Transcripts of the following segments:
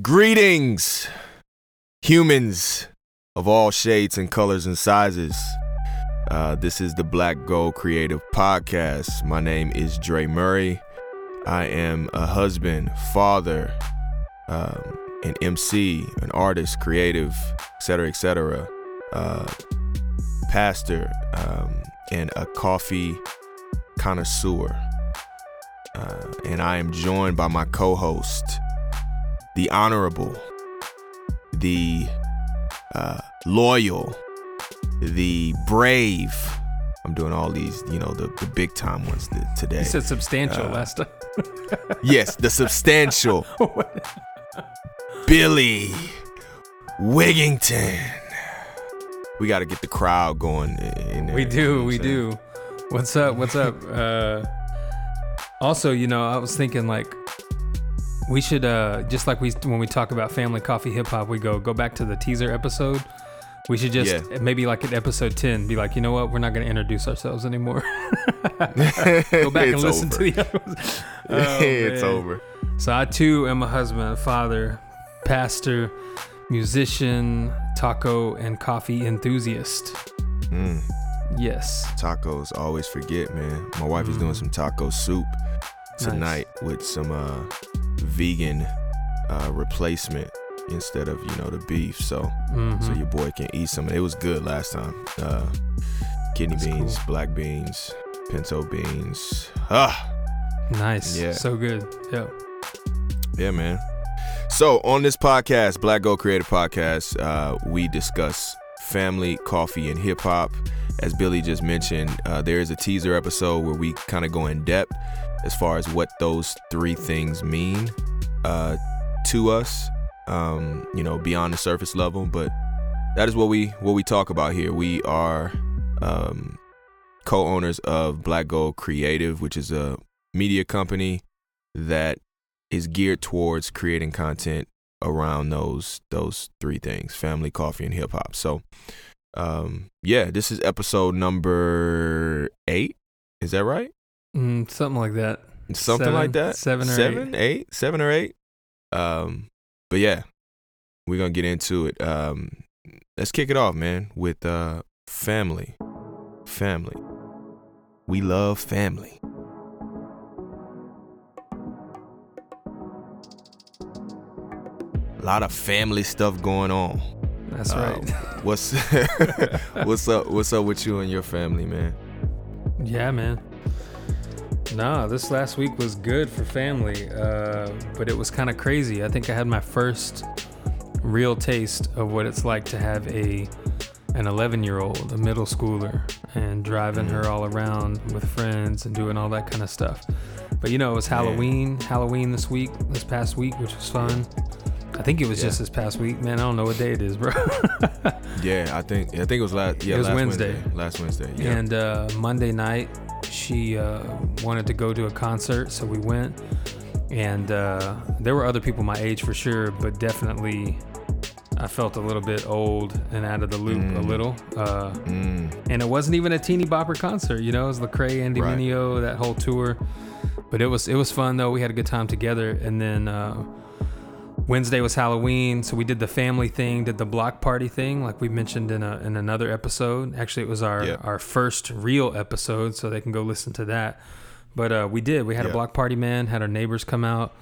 Greetings, humans of all shades and colors and sizes. Uh, this is the Black Gold Creative Podcast. My name is Dre Murray. I am a husband, father, um, an MC, an artist, creative, etc., etc., uh, pastor, um, and a coffee connoisseur. Uh, and I am joined by my co host, the honorable, the uh, loyal, the brave. I'm doing all these, you know, the, the big time ones th- today. You said substantial Uh, last time. yes, the substantial Billy Wigington. We got to get the crowd going. In there, we you know do, we do. What's up? What's up? Uh, also, you know, I was thinking like we should uh, just like we when we talk about family coffee hip hop, we go go back to the teaser episode. We should just Yeah. maybe like at episode ten, be like, you know what, we're not going to introduce ourselves anymore. go back and listen over. to the other ones. Oh, it's man. over. So I too am a husband, a father, pastor, musician, taco and coffee enthusiast. Mm, Yes. tacos, always forget, man. My wife is doing Mm. some taco soup tonight with some uh, vegan uh, replacement instead of you know the beef. So Mhm. so your boy can eat some. It was good last time. Uh, kidney That's beans, cool. black beans, pinto beans. Ah, Nice. Yeah. So good. Yeah. yeah, man. So on this podcast, Black Gold Creative Podcast, uh, we discuss family, coffee, and hip hop. As Billy just mentioned, uh, there is a teaser episode where we kind of go in depth as far as what those three things mean uh, to us. Um, you know, beyond the surface level, but that is what we what we talk about here. We are um, co-owners of Black Gold Creative, which is a media company that is geared towards creating content around those those three things: family, coffee, and hip hop. So, um, yeah, this is episode number eight. Is that right? Mm, something like that. Something Seven- like that. seven or seven, eight. eight, seven or eight. Um, but yeah, we're gonna get into it. Um, let's kick it off, man, with uh, family. Family. We love family. A lot of family stuff going on. That's Um, right. What's what's up? What's up with you and your family, man? yeah, man. Nah, this last week was good for family, uh, but it was kind of crazy. I think I had my first real taste of what it's like to have a an 11 year old, a middle schooler, and driving her all around with friends and doing all that kind of stuff. But you know, it was. Halloween, Halloween this week, this past week, which was fun. I think it was Yeah. just this past week, man. I don't know what day it is, bro. Yeah, I think I think it was last. Yeah, It was last Wednesday. Last Wednesday. Yeah. And uh, Monday night, she uh, wanted to go to a concert, so we went. And uh, there were other people my age for sure, but definitely I felt a little bit old and out of the loop a Mm. little. Uh, Mm, and it wasn't even a teeny bopper concert, you know. It was Lecrae, Andy Right. Mineo, that whole tour. But it was it was fun though. We had a good time together. And then uh, Wednesday was Halloween, so we did the family thing, did the block party thing, like we mentioned in a in another episode. Actually, it was our Yeah. our first real episode, so they can go listen to that. But uh, we did. We had Yeah. a block party, man. Had our neighbors come out.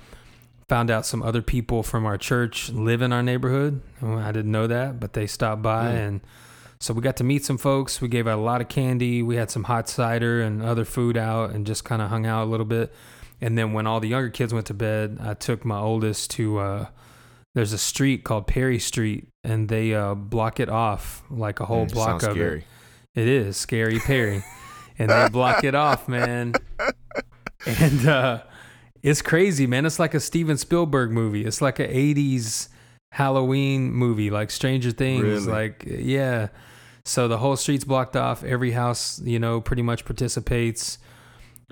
Found out some other people from our church live in our neighborhood. I didn't know that, but they stopped by Mm. and. So we got to meet some folks. We gave out a lot of candy. We had some hot cider and other food out and just kind of hung out a little bit. And then when all the younger kids went to bed, I took my oldest to uh there's a street called Perry Street and they uh block it off like a whole mm, block of scary. it. It is scary Perry. and they block it off, man. And uh it's crazy, man. It's like a Steven Spielberg movie. It's like a 80s Halloween movie, like Stranger Things. Really? Like, yeah. So the whole street's blocked off. Every house, you know, pretty much participates.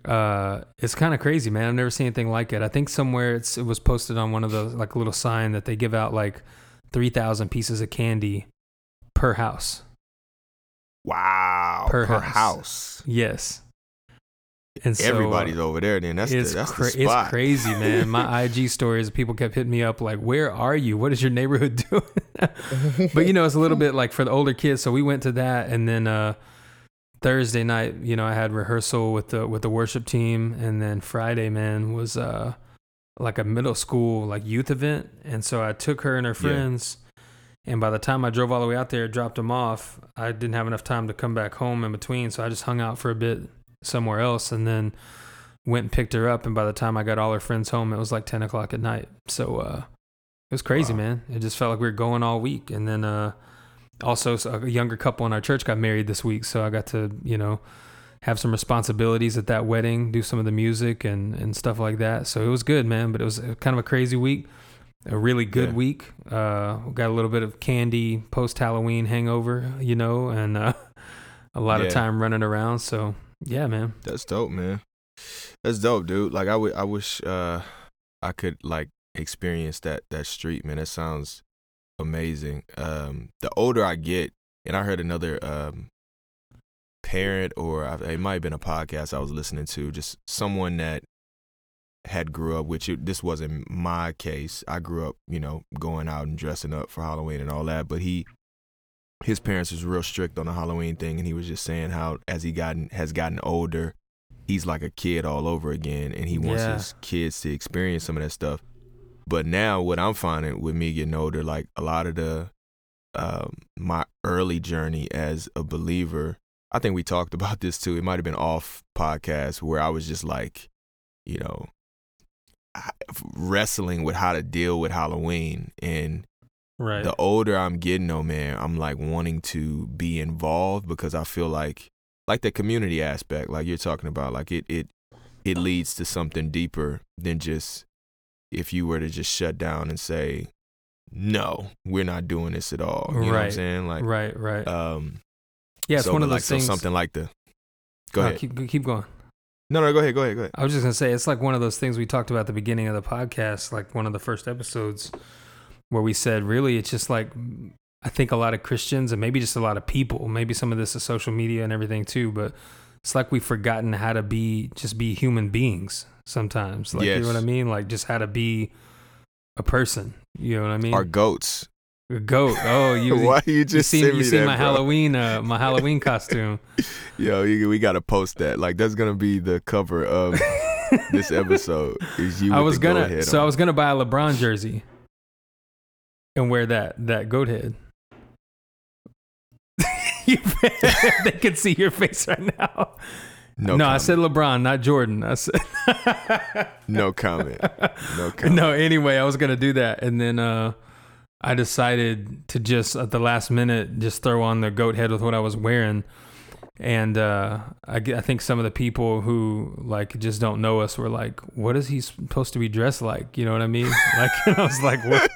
Uh, it's kind of crazy, man. I've never seen anything like it. I think somewhere it's it was posted on one of those like a little sign that they give out like three thousand pieces of candy per house. Wow. Per Per, house. house. Yes. And so, Everybody's over there. Then that's it's, the, that's cra- the spot. it's crazy, man. My IG stories, people kept hitting me up like, "Where are you? What is your neighborhood doing?" but you know, it's a little bit like for the older kids. So we went to that, and then uh, Thursday night, you know, I had rehearsal with the with the worship team, and then Friday, man, was uh, like a middle school like youth event, and so I took her and her Yeah. friends. And by the time I drove all the way out there, dropped them off, I didn't have enough time to come back home in between. So I just hung out for a bit somewhere else and then went and picked her up. And by the time I got all her friends home, it was like 10 o'clock at night. So uh, it was crazy, Wow. man. It just felt like we were going all week. And then uh, also, a younger couple in our church got married this week. So I got to, you know, have some responsibilities at that wedding, do some of the music and, and stuff like that. So it was good, man. But it was kind of a crazy week a really good Yeah. week. Uh, got a little bit of candy post Halloween hangover, you know, and uh, a lot Yeah. of time running around. So yeah, man. That's dope, man. That's dope, dude. Like I I wish uh, I could like experience that that street, man. That sounds amazing. Um, the older I get, and I heard another um, parent, or I, it might have been a podcast I was listening to, just someone that had grew up. Which it, this wasn't my case. I grew up, you know, going out and dressing up for Halloween and all that. But he, his parents was real strict on the Halloween thing, and he was just saying how as he gotten has gotten older, he's like a kid all over again, and he wants Yeah. his kids to experience some of that stuff. But now, what I'm finding with me getting older, like a lot of the um, my early journey as a believer, I think we talked about this too. It might have been off podcast where I was just like, you know, wrestling with how to deal with Halloween and Right. the older I'm getting, though, man, I'm like wanting to be involved because I feel like, like the community aspect, like you're talking about, like it, it, it leads to something deeper than just if you were to just shut down and say, no, we're not doing this at all. You know what I'm Right. saying? Like, right. Right. um, yeah, it's so, one of but, those like, so things. something like the. Go No, ahead. Keep, keep going. No, no, go ahead. Go ahead. Go ahead. I was just gonna say it's like one of those things we talked about at the beginning of the podcast, like one of the first episodes, where we said really it's just like I think a lot of Christians and maybe just a lot of people, maybe some of this is social media and everything too, but it's like we've forgotten how to be just be human beings sometimes. Like you know what I mean? Like just how to be a person. You know what I mean? Our goats. a goat. Oh, you Why you just see send you me see that, my bro? Halloween uh my Halloween costume. Yo, you, we gotta post that. Like that's gonna be the cover of this episode. Is you? I was gonna so I was gonna buy a LeBron jersey and wear that that goat head. You- they can see your face right now. No, I comment. said LeBron, not Jordan. I said no comment. No comment. no. Anyway, I was gonna do that, and then uh, I decided to just at the last minute just throw on the goat head with what I was wearing. And uh, I, I think some of the people who like just don't know us were like, "What is he supposed to be dressed like?" You know what I mean? Like, and I was like, "What?"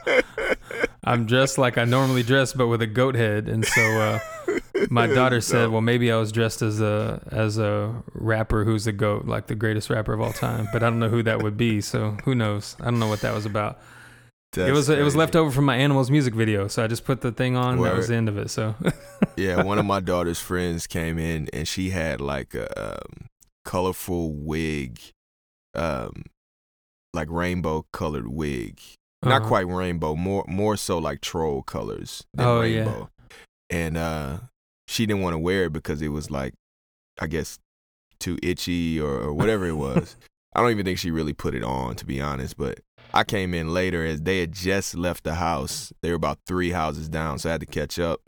I'm dressed like I normally dress, but with a goat head. And so uh, my daughter said, No. "Well, maybe I was dressed as a as a rapper who's a goat, like the greatest rapper of all time." But I don't know who that would be. So who knows? I don't know what that was about. it That's was it was left over from my animals music video, so I just put the thing on. That was the end of it. So yeah, one of my daughter's friends came in and she had like a um, colorful wig, um, like rainbow colored wig. Not Uh-huh. quite rainbow, more more so like troll colors than Oh, yeah. rainbow. And uh, she didn't want to wear it because it was like, I guess, too itchy or, or whatever it was. I don't even think she really put it on, to be honest. But I came in later as they had just left the house. They were about three houses down, so I had to catch up.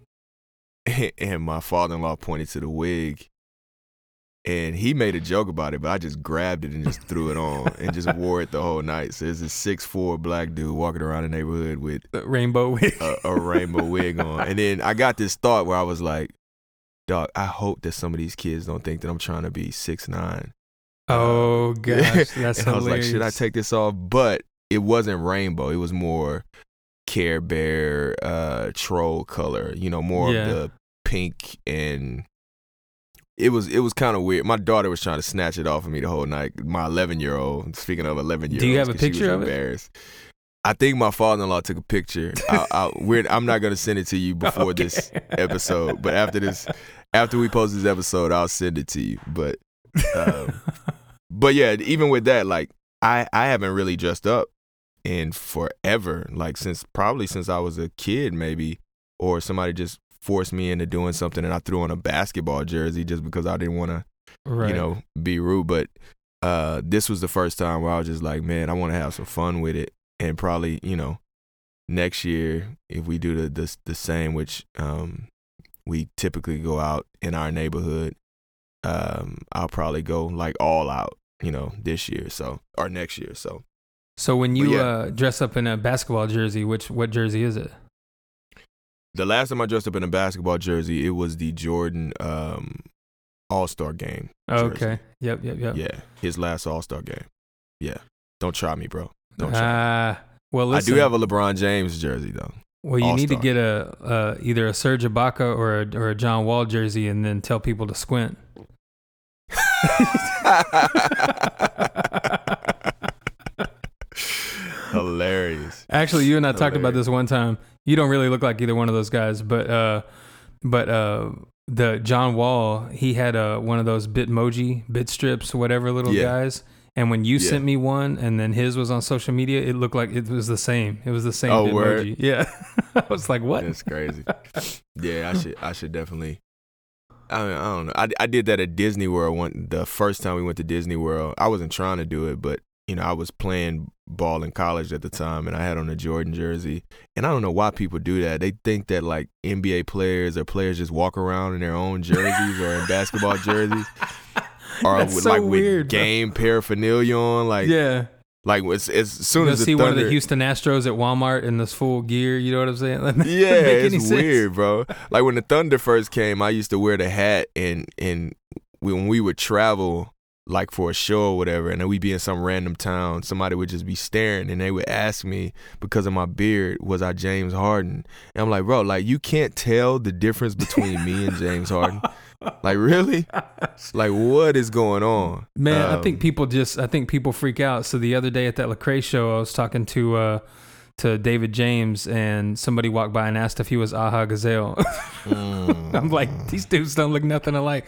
And my father in law pointed to the wig. And he made a joke about it, but I just grabbed it and just threw it on and just wore it the whole night. So there's this six four black dude walking around the neighborhood with The rainbow wig. a, a rainbow wig on. And then I got this thought where I was like, dog, I hope that some of these kids don't think that I'm trying to be six nine. oh gosh, that's and I was like, should I take this off? But it wasn't rainbow. It was more Care Bear uh troll color, you know, more Yeah. of the pink and it was it was kind of weird. My daughter was trying to snatch it off of me the whole night. My 11 year old. Speaking of 11 year olds, Do you have a picture of it? Embarrassed. I think my father-in-law took a picture. I, I'm not gonna send it to you before this episode, but after this, after we post this episode, I'll send it to you. But um, but yeah, even with that, like I I haven't really dressed up in forever, like since probably since I was a kid, maybe, or somebody just forced me into doing something and I threw on a basketball jersey just because I didn't want to, Right. you know, be rude. But uh, this was the first time where I was just like, man, I want to have some fun with it, and probably, you know, next year if we do the the, the same, which um, we typically go out in our neighborhood, um, I'll probably go like all out, you know, this year, so or next year, so. So when you yeah. uh, dress up in a basketball jersey, which what jersey is it? The last time I dressed up in a basketball jersey, it was the Jordan um, All Star game. Oh, okay. Yep. Yep. Yep. Yeah, his last All Star game. Yeah, don't try me, bro. Don't try. me. Ah. well, listen. I do have a LeBron James jersey though. Well, you need to get a uh, either a Serge Ibaka or a, or a John Wall jersey, and then tell people to squint. Hilarious. Actually, you and I talked about this one time. You don't really look like either one of those guys, but uh, but uh, the John Wall, he had uh, one of those Bitmoji, bit strips, whatever little Yeah. guys. And when you Yeah. sent me one, and then his was on social media, it looked like it was the same. It was the same Oh, Bitmoji. word? Yeah, I was like, what? That's crazy. Yeah, I should. I should definitely. I mean, I don't know. I, I did that at Disney World one the first time we went to Disney World. I wasn't trying to do it, but you know, I was playing ball in college at the time, and I had on a Jordan jersey. And I don't know why people do that. They think that like NBA players or players just walk around in their own jerseys or in basketball jerseys, or That's with, so like weird, with bro. game paraphernalia on. Like, yeah, like as, as soon you as the see Thunder, one of the Houston Astros at Walmart in this full gear. You know what I'm saying? Doesn't Yeah, it's weird, bro. Like when the Thunder first came, I used to wear the hat, and and when we would travel, like for a show or whatever, and then we'd be in some random town, somebody would just be staring, and they would ask me because of my beard, was I James Harden? And I'm like, bro, like you can't tell the difference between me and James Harden. Like really? Like what is going on? Man, I Um, think people just I think people freak out. So the other day at that Lecrae show, I was talking to uh to David James and somebody walked by and asked if he was Aha Gazelle. mm. I'm like, these dudes don't look nothing alike.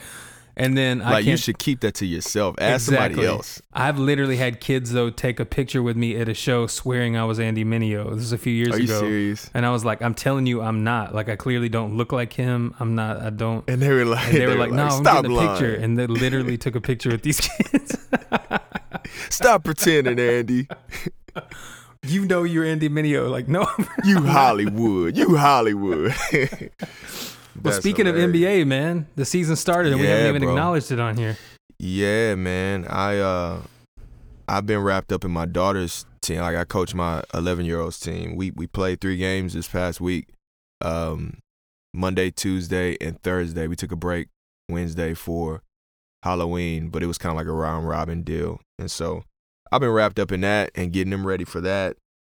And then I like you can't should keep that to yourself. Ask Exactly. somebody else. I've literally had kids though take a picture with me at a show swearing I was Andy Mineo. This is a few years Are you ago. serious? And I was like, I'm telling you, I'm not. Like, I clearly don't look like him. I'm not. I don't. And they were like, And they were like, "No, I'm stop getting a picture," and they literally took a picture with these kids. Stop pretending, Andy. you know you're Andy Mineo. Like, no. You Hollywood. You Hollywood. Well, speaking of NBA, man, the season started and we haven't even bro. acknowledged it on here. Yeah, man. I uh I've been wrapped up in my daughter's team. Like I coach my 11 year old's team. We we played three games this past week. Um, Monday, Tuesday, and Thursday. We took a break Wednesday for Halloween, but it was kind of like a round robin deal. And so I've been wrapped up in that and getting them ready for that.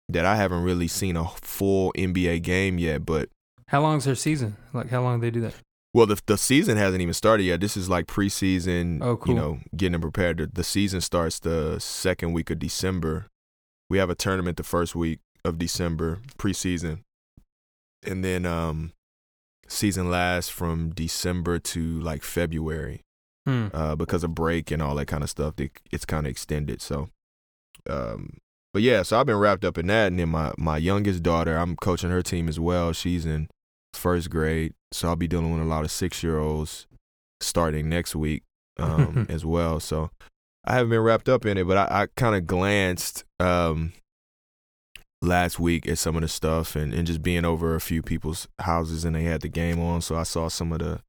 That I haven't really seen a full NBA game yet, but How long is their season? Like, how long do they do that? Well, the the season hasn't even started yet. This is like preseason. Oh, cool. You know, getting them prepared. The, the season starts the second week of December. We have a tournament the first week of December, preseason, and then um, season lasts from December to like February Hmm. uh, because of break and all that kind of stuff. They, it's kind of extended. So, um, but yeah, so I've been wrapped up in that. And then my my youngest daughter, I'm coaching her team as well. She's in first grade, so I'll be dealing with a lot of six year olds starting next week um, as well. So I haven't been wrapped up in it, but I, I kind of glanced um, last week at some of the stuff and, and just being over a few people's houses and they had the game on. So I saw some of the,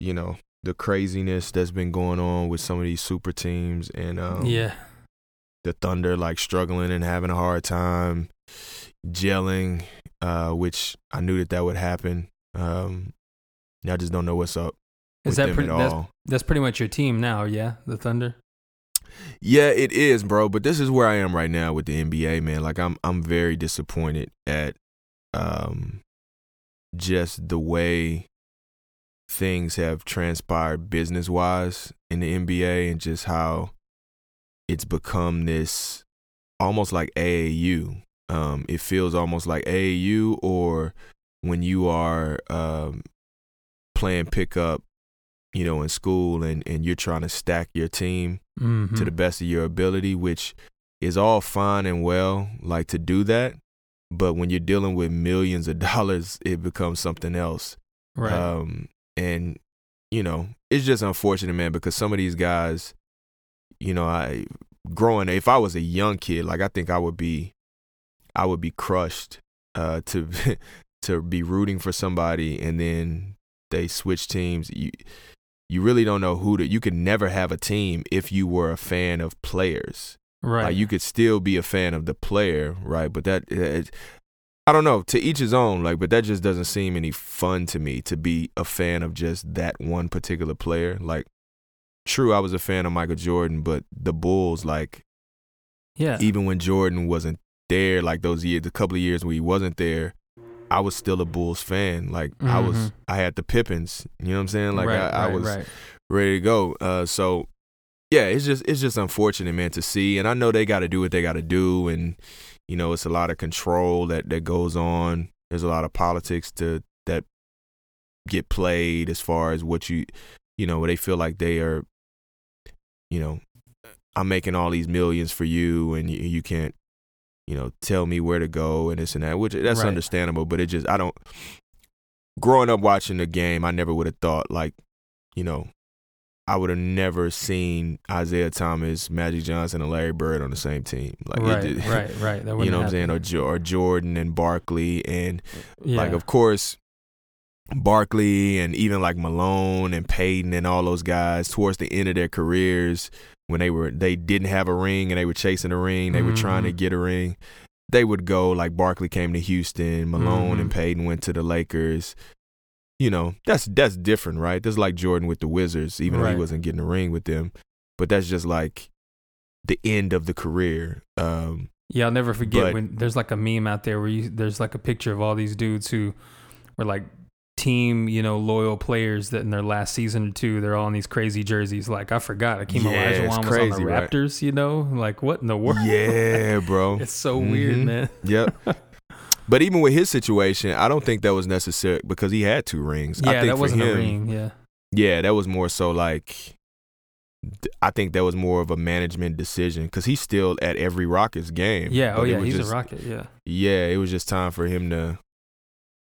you know, the craziness that's been going on with some of these super teams and um, yeah. the Thunder like struggling and having a hard time gelling, uh, which I knew that that would happen. Um, I just don't know what's up. Is that pretty? at That's, all. that's pretty much your team now. Yeah, the Thunder. Yeah, it is, bro. But this is where I am right now with the NBA, man. Like I'm I'm very disappointed at um just the way things have transpired business wise in the NBA and just how it's become this almost like AAU. Um, it feels almost like AAU or when you are um, playing pickup you know, in school and, and you're trying to stack your team Mhm. to the best of your ability, which is all fine and well, like to do that. But when you're dealing with millions of dollars, it becomes something else. right. Um, and you know, it's just unfortunate, man, because some of these guys, you know, I growing if I was a young kid, like I think I would be I would be crushed uh to to be rooting for somebody and then they switch teams. You you really don't know who to you could never have a team if you were a fan of players. right. Like you could still be a fan of the player, right? But that it, I don't know, to each his own, like but that just doesn't seem any fun to me to be a fan of just that one particular player. Like true, I was a fan of Michael Jordan, but the Bulls like yeah. even when Jordan wasn't there, like those years, a couple of years when he wasn't there, I was still a Bulls fan. Like I was, Mhm. I had the Pippins. You know what I'm saying? Like right, I, I right, was right. ready to go. Uh, so yeah, it's just it's just unfortunate, man, to see. And I know they got to do what they got to do, and you know it's a lot of control that that goes on. There's a lot of politics to that get played as far as what you, you know, they feel like they are, you know, I'm making all these millions for you, and you, you can't, you know, tell me where to go and this and that. Which that's Right. understandable, but it just I don't. Growing up watching the game, I never would have thought like, you know, I would have never seen Isiah Thomas, Magic Johnson, and Larry Bird on the same team. Like, right, right, right. That you know what I'm saying? Or, or Jordan and Barkley, and Yeah. like, of course, Barkley and even like Malone and Payton and all those guys towards the end of their careers when they were they didn't have a ring and they were chasing a ring, they were trying to Mhm. get a ring. They would go like Barkley came to Houston, Malone and Mhm. Payton went to the Lakers. You know, that's that's different, right? That's like Jordan with the Wizards, even though he wasn't getting a ring with them. But that's just like the end of the career. Um, Yeah, I'll never forget But- when there's like a meme out there where you, there's like a picture of all these dudes who were like team, you know, loyal players that in their last season or two, they're all in these crazy jerseys. Like I forgot, Akeem Yeah, Olajuwon was on crazy, the right? Raptors. You know, like what in the world? yeah, bro. it's so weird, Mhm. man. Yep. But even with his situation, I don't think that was necessary because he had two rings. I Yeah, think that wasn't a ring. Yeah, Yeah, that was more so like I think that was more of a management decision because he's still at every Rockets game. yeah. Oh yeah, he's just- a rocket. Yeah, Yeah, it was just time for him to,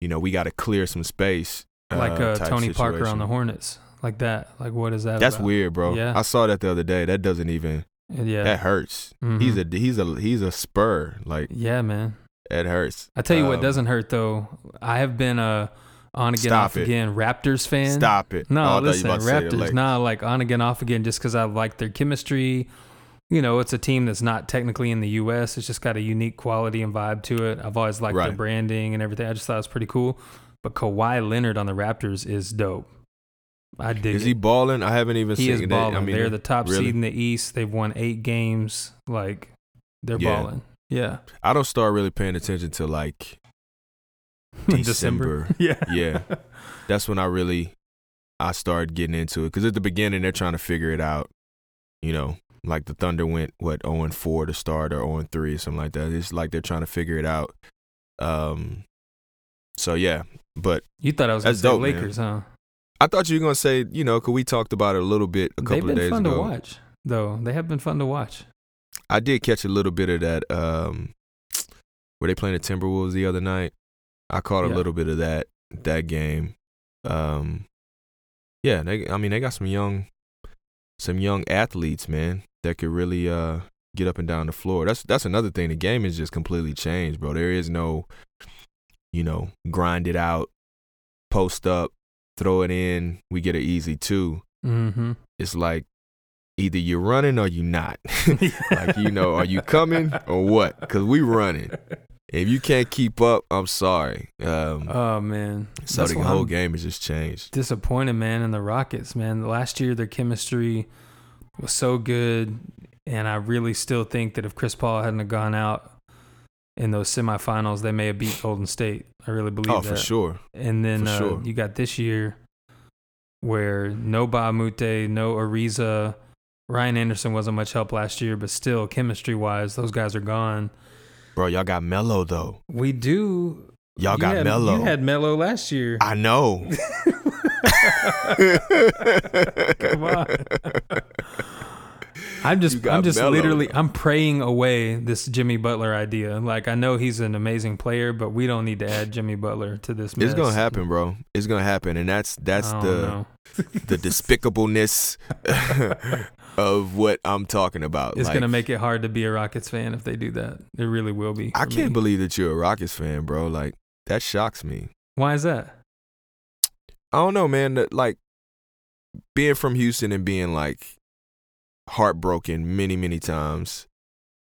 you know, we got to clear some space. like uh, type Tony Parker on the Hornets, like that. Like what is that? That's about? weird, bro. Yeah. I saw that the other day. That doesn't even. Yeah, That hurts. Mhm. He's a he's a he's a spur. Like yeah, man. It hurts. I tell you what Um, doesn't hurt though. I have been a on again Stop off it. again Raptors fan. Stop it. No, Oh, I thought you listen, about to say the Raptors. Nah, like on again, off again, just because I like their chemistry. You know, it's a team that's not technically in the U.S. It's just got a unique quality and vibe to it. I've always liked their Right. branding and everything. I just thought it was pretty cool. But Kawhi Leonard on the Raptors is dope. I dig Is it. he balling? I haven't even He seen is that. balling. I mean, they're the top really? seed in the East. They've won eight games. Like they're Yeah. balling. Yeah. I don't start really paying attention to like December. Yeah. yeah. That's when I really I started getting into it because at the beginning they're trying to figure it out. You know, like the Thunder went what 0 and 4 to start or 0 and 3 or something like that. It's like they're trying to figure it out. Um. So yeah, but You thought I was going to That's say dope, man. Lakers, huh? I thought you were gonna say you know because we talked about it a little bit a couple of days ago. They've been fun to watch, though. They have been fun to watch. I did catch a little bit of that. Um, were they playing the Timberwolves the other night? I caught a Yeah. little bit of that that game. Um, yeah, they, I mean they got some young, some young athletes, man, that could really uh get up and down the floor. That's that's another thing. The game has just completely changed, bro. There is no, you know, grind it out, post up, throw it in, we get an easy two. Mm-hmm. It's like either you're running or you're not. like you know, are you coming or what? Because we running. If you can't keep up, I'm sorry. Um, Oh man, so That's the whole I'm game has just changed. disappointed, man, in the Rockets, man. Last year their chemistry was so good, and I really still think that if Chris Paul hadn't gone out in those semifinals, they may have beat Golden State. I really believe Oh, that. for sure. And then uh, sure. you got this year where no Mbah a Moute, no Ariza, Ryan Anderson wasn't much help last year, but still chemistry wise, those guys are gone. Bro, y'all got Melo though. We do. Y'all got had, Melo. You had Melo last year. I know. Come on. I'm just I'm just literally. I'm praying away this Jimmy Butler idea. Like I know he's an amazing player, but we don't need to add Jimmy Butler to this mess. It's gonna happen, bro. It's gonna happen, and that's that's the know. the despicableness of what I'm talking about. It's Like, gonna make it hard to be a Rockets fan if they do that. It really will be. I can't me. believe that you're a Rockets fan, bro. Like that shocks me. Why is that? I don't know, man. Like being from Houston and being like heartbroken many, many times.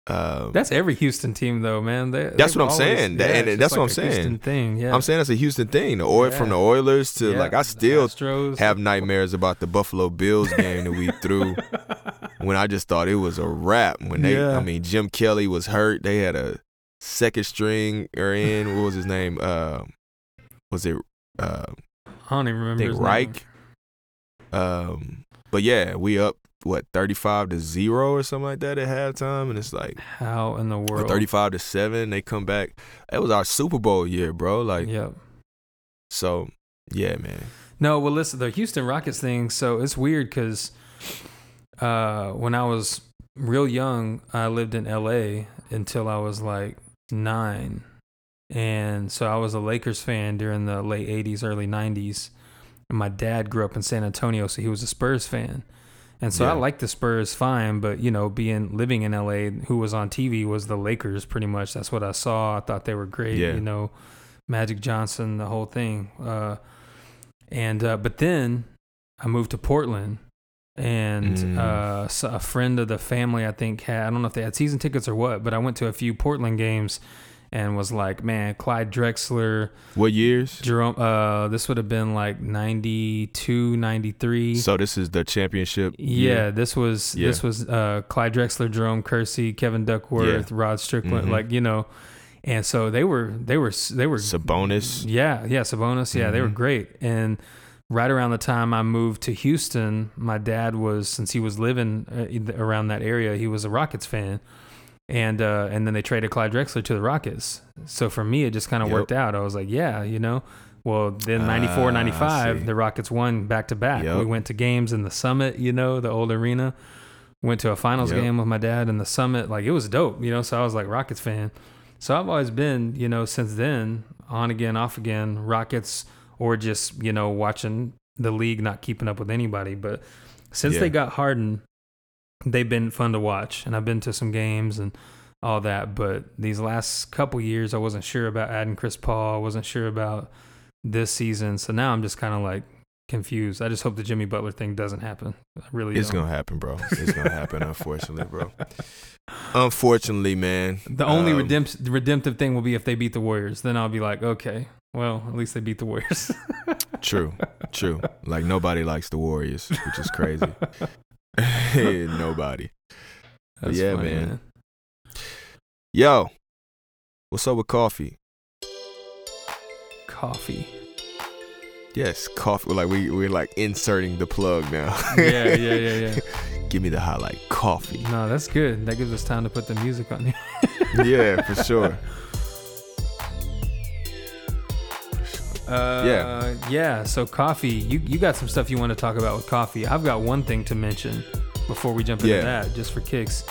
Um, That's every Houston team, though, man. They, That's what I'm always- saying. Yeah, and that's just what I'm a saying. Houston thing, yeah. I'm saying that's a Houston thing. The oil from the Oilers to Yeah, like I still have nightmares about the Buffalo Bills game that we threw when I just thought it was a wrap. When they, Yeah. I mean, Jim Kelly was hurt. They had a second string or in. What was his name? Uh, was it? Uh, I don't even I remember. think his name. Reich. Um, but yeah, we up what thirty five to zero or something like that at halftime, and it's like How in the world? thirty five to seven. They come back. It was our Super Bowl year, bro. Like Yep. so, yeah, man. No, well, listen, the Houston Rockets thing. So it's weird because uh, when I was real young, I lived in LA until I was like nine. And so I was a Lakers fan during the late 80s, early 90s. And my dad grew up in San Antonio, so he was a Spurs fan. And so I Yeah. liked the Spurs fine, but you know, being living in LA, who was on TV was the Lakers pretty much. That's what I saw. I thought they were great, Yeah. you know, Magic Johnson, the whole thing. Uh, and uh, but then I moved to Portland, and Mm. uh, so a friend of the family I think had I don't know if they had season tickets or what, but I went to a few Portland games and was like, man, Clyde Drexler, What years? Jerome. Uh, this would have been like 92, 93. So this is the championship. Yeah, year? this was Yeah. this was uh, Clyde Drexler, Jerome Kersey, Kevin Duckworth, Rod Strickland, Mhm. like you know, and so they were they were they were Sabonis. yeah, yeah, Sabonis. Yeah, they were Mhm. great. And right around the time I moved to Houston, my dad was since he was living uh, around that area, he was a Rockets fan. And uh, and then they traded Clyde Drexler to the Rockets. So for me, it just kind of Yep. worked out. I was like, yeah, you know. Well, then Ah, 94, I 95, the Rockets won back to back. We went to games in the Summit, you know, the old arena. Went to a finals Yep. game with my dad in the Summit. Like it was dope, you know. So I was like Rockets fan. So I've always been, you know, since then, on again, off again, Rockets, or just, you know, watching the league, not keeping up with anybody. But since Yeah. they got Harden, they've been fun to watch. And I've been to some games and all that. But these last couple years, I wasn't sure about adding Chris Paul. I wasn't sure about this season. So now I'm just kind of like confused. I just hope the Jimmy Butler thing doesn't happen. I really It's don't. gonna happen, bro. It's gonna happen. Unfortunately, bro. Unfortunately, man. The only Um, redempt- redemptive thing will be if they beat the Warriors. Then I'll be like, okay, well, at least they beat the Warriors. True, true. Like nobody likes the Warriors, which is crazy. nobody. That's yeah, funny, man. Yo, what's up with coffee? Coffee. Yes, coffee. Like we we're like inserting the plug now. Yeah, yeah, yeah, yeah. Give me the highlight coffee. No, that's good. That gives us time to put the music on here. yeah, for sure. Uh, Yeah. yeah. So coffee, you you got some stuff you want to talk about with coffee. I've got one thing to mention before we jump into Yeah. that, just for kicks.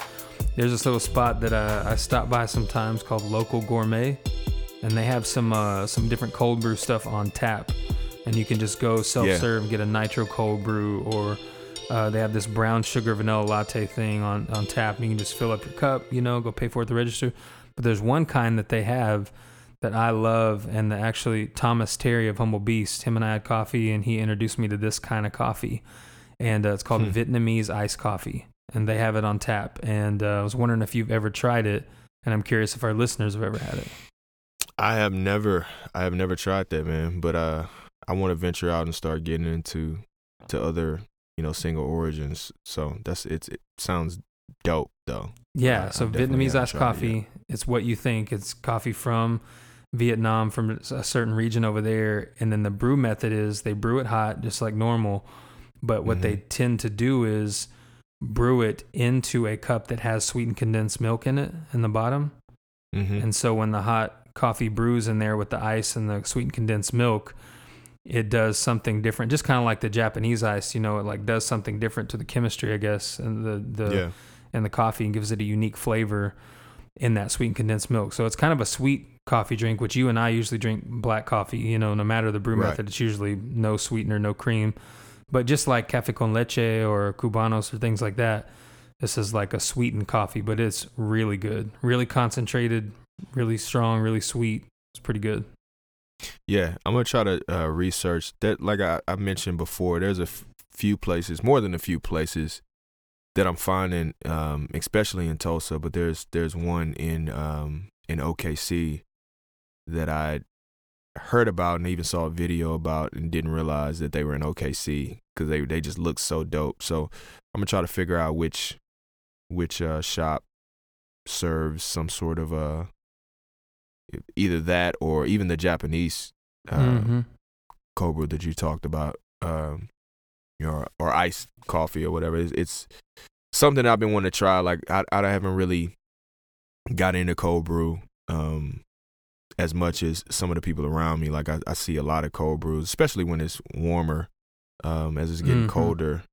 There's this little spot that I, I stop by sometimes called Local Gourmet, and they have some uh, some different cold brew stuff on tap, and you can just go self serve, get a nitro cold brew, or uh, they have this brown sugar vanilla latte thing on on tap. And you can just fill up your cup, you know, go pay for it at the register. But there's one kind that they have that I love, and actually Thomas Terry of Humble Beast, him and I had coffee, and he introduced me to this kind of coffee, and uh, it's called Hmm. Vietnamese iced coffee, and they have it on tap. And uh, I was wondering if you've ever tried it, and I'm curious if our listeners have ever had it. I have never I have never tried that, man. But uh I want to venture out and start getting into to other, you know, single origins. So that's it's it sounds dope though. Yeah, Uh, so I Vietnamese iced tried it coffee, it's what you think. It's coffee from Vietnam, from a certain region over there. And then the brew method is they brew it hot, just like normal. But what they Mhm. tend to do is brew it into a cup that has sweetened condensed milk in it in the bottom. Mm-hmm. And so when the hot coffee brews in there with the ice and the sweetened condensed milk, it does something different. Just kind of like the Japanese ice, you know, it like does something different to the chemistry, I guess, and the the Yeah. and the coffee and gives it a unique flavor in that sweetened condensed milk. So it's kind of a sweet coffee drink, which you and I usually drink black coffee. You know, no matter the brew Right. method, it's usually no sweetener, no cream. But just like cafe con leche or cubanos or things like that, this is like a sweetened coffee, but it's really good, really concentrated, really strong, really sweet. It's pretty good. Yeah, I'm gonna try to uh, research that. Like I, I mentioned before, there's a f- few places, more than a few places, that I'm finding, um, especially in Tulsa. But there's there's one in um, in OKC that I heard about and even saw a video about and didn't realize that they were in OKC because they they just look so dope. So I'm gonna try to figure out which which uh, shop serves some sort of uh either that or even the Japanese uh, Mhm. cobra that you talked about, um, you know, or, or iced coffee or whatever. It's, it's something I've been wanting to try. Like I, I haven't really got into cold brew um, as much as some of the people around me. Like I, I see a lot of cold brews, especially when it's warmer. Um, as it's getting Mhm. colder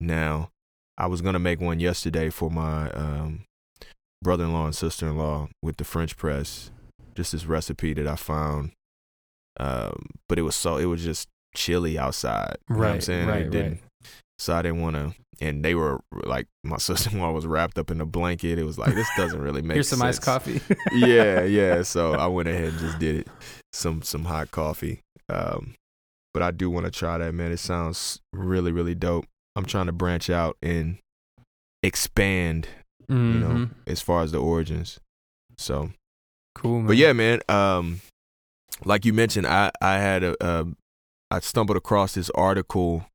now, I was gonna make one yesterday for my um, brother-in-law and sister-in-law with the French press. Just this recipe that I found um, but it was so it was just chilly outside. You know what I'm saying? right, it didn't, right. So I didn't want to. And they were like, my sister-in-law was wrapped up in a blanket. It was like this doesn't really make. Sense. Here's some iced coffee. yeah, yeah. So I went ahead and just did it. Some some hot coffee. Um, but I do want to try that, man. It sounds really really dope. I'm trying to branch out and expand, you know, Mhm. as far as the origins. So cool. Man. but yeah, man. Um, like you mentioned, I I had a, a I stumbled across this article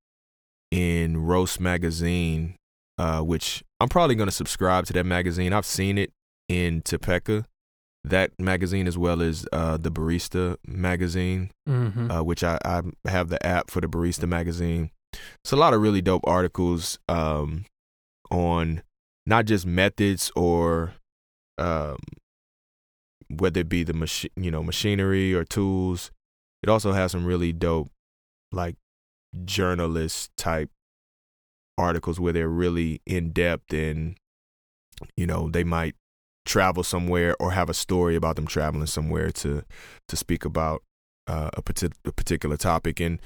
in Roast magazine, uh, which I'm probably gonna subscribe to that magazine. I've seen it in Topeca, that magazine as well as uh, the Barista magazine, Mhm. uh, which I, I have the app for the Barista magazine. It's a lot of really dope articles um, on not just methods or um, whether it be the machine, you know, machinery or tools. It also has some really dope, like journalist type articles where they're really in depth and, you know, they might travel somewhere or have a story about them traveling somewhere to to speak about uh, a, a particular topic. And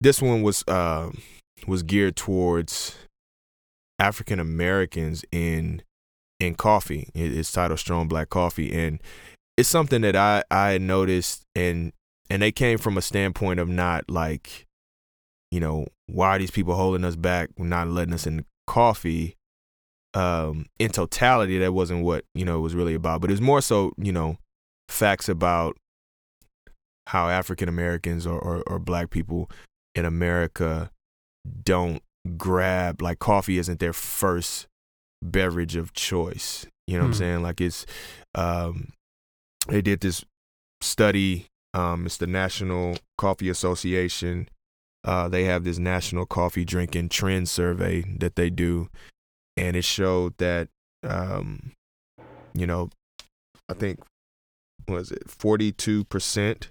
this one was uh, was geared towards African Americans in in coffee. It- It's titled Strong Black Coffee, and it's something that I I noticed, and and they came from a standpoint of not like, you know, why are these people holding us back, not letting us in coffee. Um, in totality, that wasn't what you know it was really about, but it was more so you know facts about how African Americans or, or or black people in America don't grab like coffee isn't their first beverage of choice. You know what I'm Hmm. saying? Like it's um they did this study um it's the National Coffee Association. Uh they have this national coffee drinking trend survey that they do and it showed that um you know I think was it 42%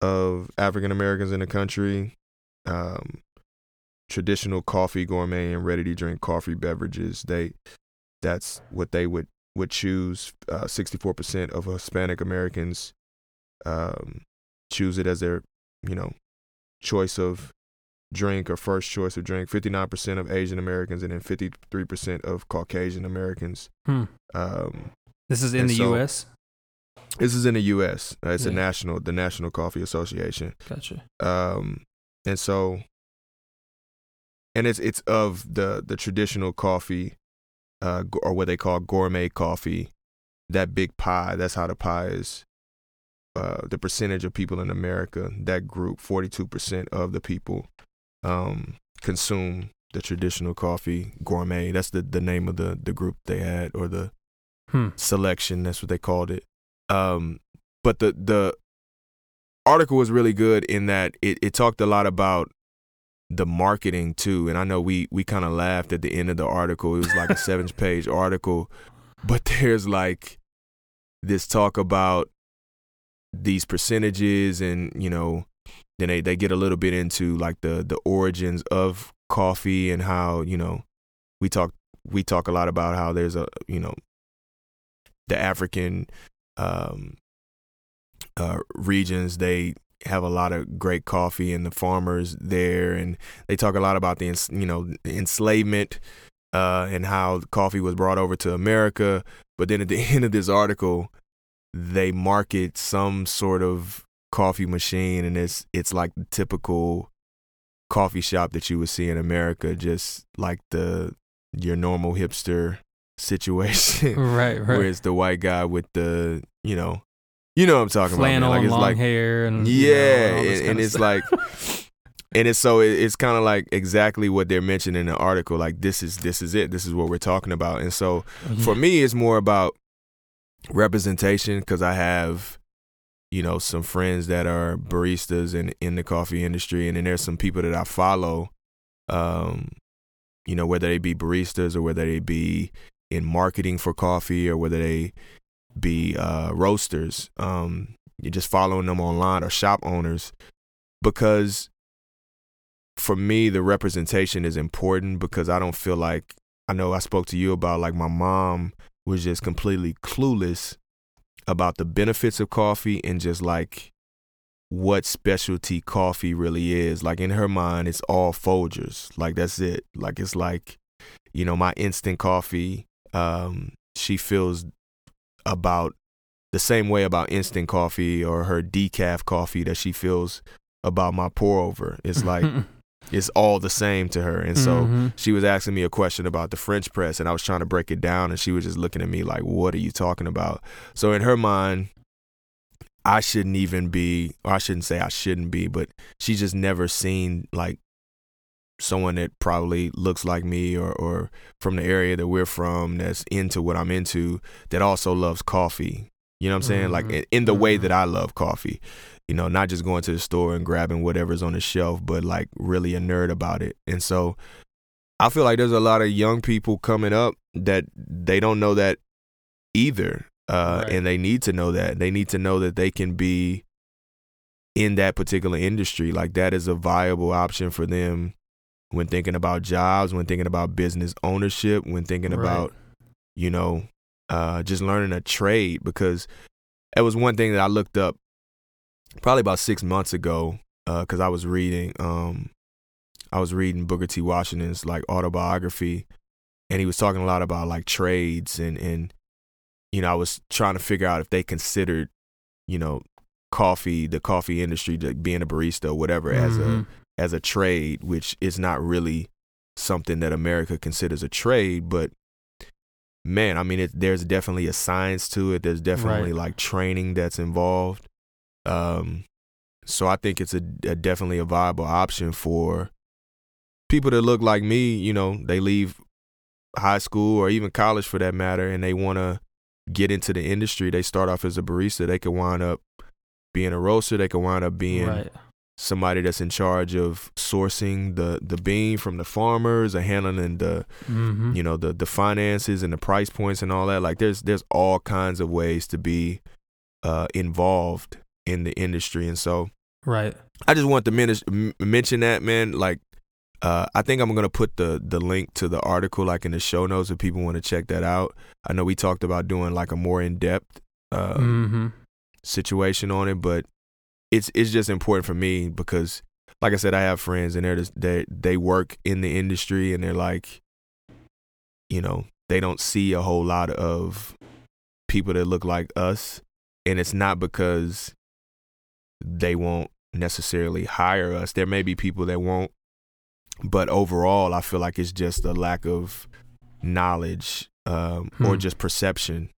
of African Americans in the country um traditional coffee gourmet and ready to drink coffee beverages they that's what they would would choose. Uh, 64% of hispanic americans um, choose it as their you know choice of drink or first choice of drink 59% of asian americans and then 53% of caucasian americans Hmm. um, This is in the so- U.S. this is in the us uh, it's a national the national coffee association Gotcha. um, and so, and it's it's of the the traditional coffee, uh, or what they call gourmet coffee, that big pie. That's how the pie is. Uh, the percentage of people in America, that group, forty two percent of the people, um, consume the traditional coffee gourmet. That's the the name of the the group they had or the Hmm. selection. That's what they called it. Um, but the the article was really good in that it, it talked a lot about the marketing too. And I know we we kind of laughed at the end of the article. It was like a seven page article, but there's like this talk about these percentages and you know then they, they get a little bit into like the the origins of coffee and how you know we talk we talk a lot about how there's a you know the African um, uh, regions they have a lot of great coffee and the farmers there and they talk a lot about the you know enslavement uh, and how coffee was brought over to America but then at the end of this article they market some sort of coffee machine and it's it's like the typical coffee shop that you would see in America just like the your normal hipster situation right right where it's the white guy with the you know you know what I'm talking Flannel about. Like it's long like hair and yeah, you know, and, and it's like, and it's so it, it's kind of like exactly what they're mentioning in the article. Like this is this is it. This is what we're talking about. And so mm-hmm. for me, it's more about representation because I have, you know, some friends that are baristas in in the coffee industry, and then there's some people that I follow, um, you know, whether they be baristas or whether they be in marketing for coffee or whether they be uh, roasters. Um, you're just following them online or shop owners because for me the representation is important because I don't feel like I know I spoke to you about like my mom was just completely clueless about the benefits of coffee and just like what specialty coffee really is. Like in her mind, it's all Folgers. Like that's it. Like it's like, you know, my instant coffee. Um, she feels about the same way about instant coffee or her decaf coffee that she feels about my pour over. It's like it's all the same to her. And so Mm-hmm. she was asking me a question about the French press and I was trying to break it down and she was just looking at me like, What are you talking about? So in her mind, I shouldn't even be or I shouldn't say I shouldn't be, but she's just never seen like someone that probably looks like me or, or from the area that we're from that's into what I'm into that also loves coffee. You know what I'm saying? Like Mhm. in, the way Mhm. that I love coffee. You know, not just going to the store and grabbing whatever's on the shelf, but like really a nerd about it. And so I feel like there's a lot of young people coming up that they don't know that either. Uh, Right. And they need to know that. They need to know that they can be in that particular industry. Like that is a viable option for them when thinking about jobs, when thinking about business ownership, when thinking Right. about, you know, uh, just learning a trade. Because it was one thing that I looked up probably about six months ago because I was reading, um, I was reading Booker T. Washington's like autobiography, and he was talking a lot about like trades and and you know I was trying to figure out if they considered, you know, coffee, the coffee industry, like being a barista or whatever, as a Mhm. as a trade, which is not really something that America considers a trade, but man, I mean, it, there's definitely a science to it. There's definitely Right. like training that's involved. Um, so I think it's a, a definitely a viable option for people that look like me. You know, they leave high school or even college for that matter, and they want to get into the industry. They start off as a barista. They could wind up being a roaster. They could wind up being right. somebody that's in charge of sourcing the the bean from the farmers and handling the Mm-hmm. you know the the finances and the price points and all that like there's there's all kinds of ways to be uh involved in the industry and so Right. I just want to m- mention that man like uh, I think I'm gonna put the the link to the article like in the show notes if people want to check that out. I know we talked about doing like a more in depth uh, mm-hmm. situation on it, but it's it's just important for me because, like I said, I have friends and they're just, they they work in the industry and they're like, you know, they don't see a whole lot of people that look like us, and it's not because they won't necessarily hire us. There may be people that won't, but overall, I feel like it's just a lack of knowledge um, or Hmm. just perception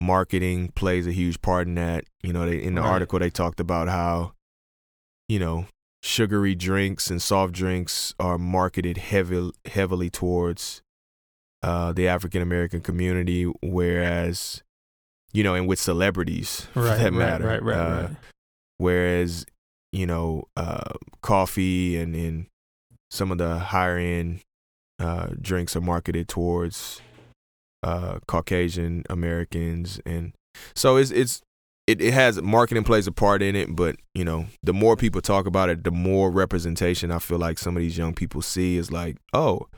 marketing plays a huge part in that. You know, they, in the Right. article they talked about how, you know, sugary drinks and soft drinks are marketed heavy, heavily towards uh, the African American community, whereas, you know, and with celebrities for that right, matter. right. Right. Uh, right. Whereas, you know, uh, coffee and, and some of the higher end uh, drinks are marketed towards uh, Caucasian Americans, and so it's it's it, it has marketing plays a part in it, but you know, the more people talk about it, the more representation I feel like some of these young people see is like, oh,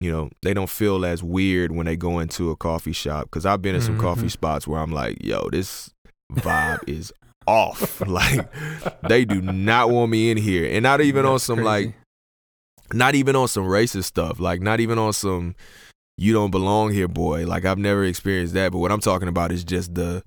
you know, they don't feel as weird when they go into a coffee shop. Cause I've been in some Mhm. coffee spots where I'm like, yo, this vibe is off. Like they do not want me in here. And not even on some crazy. like not even on some racist stuff. Like not even on some you don't belong here, boy. Like I've never experienced that. But what I'm talking about is just the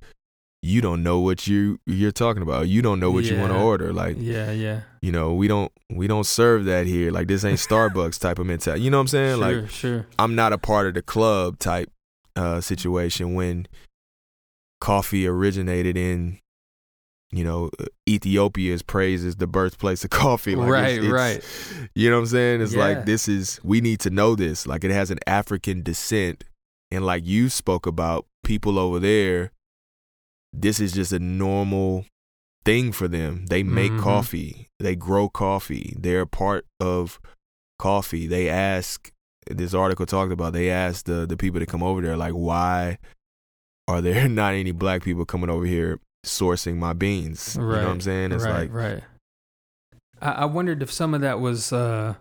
you don't know what you you're talking about. You don't know what you want to order. Like yeah, yeah. you know, we don't we don't serve that here. Like this ain't Starbucks type of mentality. You know what I'm saying? Sure, Like sure. I'm not a part of the club type uh, situation when coffee originated in, you know, Ethiopia's praise is the birthplace of coffee. Like right, it's, it's- right. You know what I'm saying? It's Yeah. like this is we need to know this. Like it has an African descent, and like you spoke about, people over there, this is just a normal thing for them. They make Mhm. coffee. They grow coffee. They're a part of coffee. They ask this article talked about they asked the the people to come over there like why are there not any black people coming over here sourcing my beans? You know what I'm saying? It's right, like right. I, I wondered if some of that was, uh,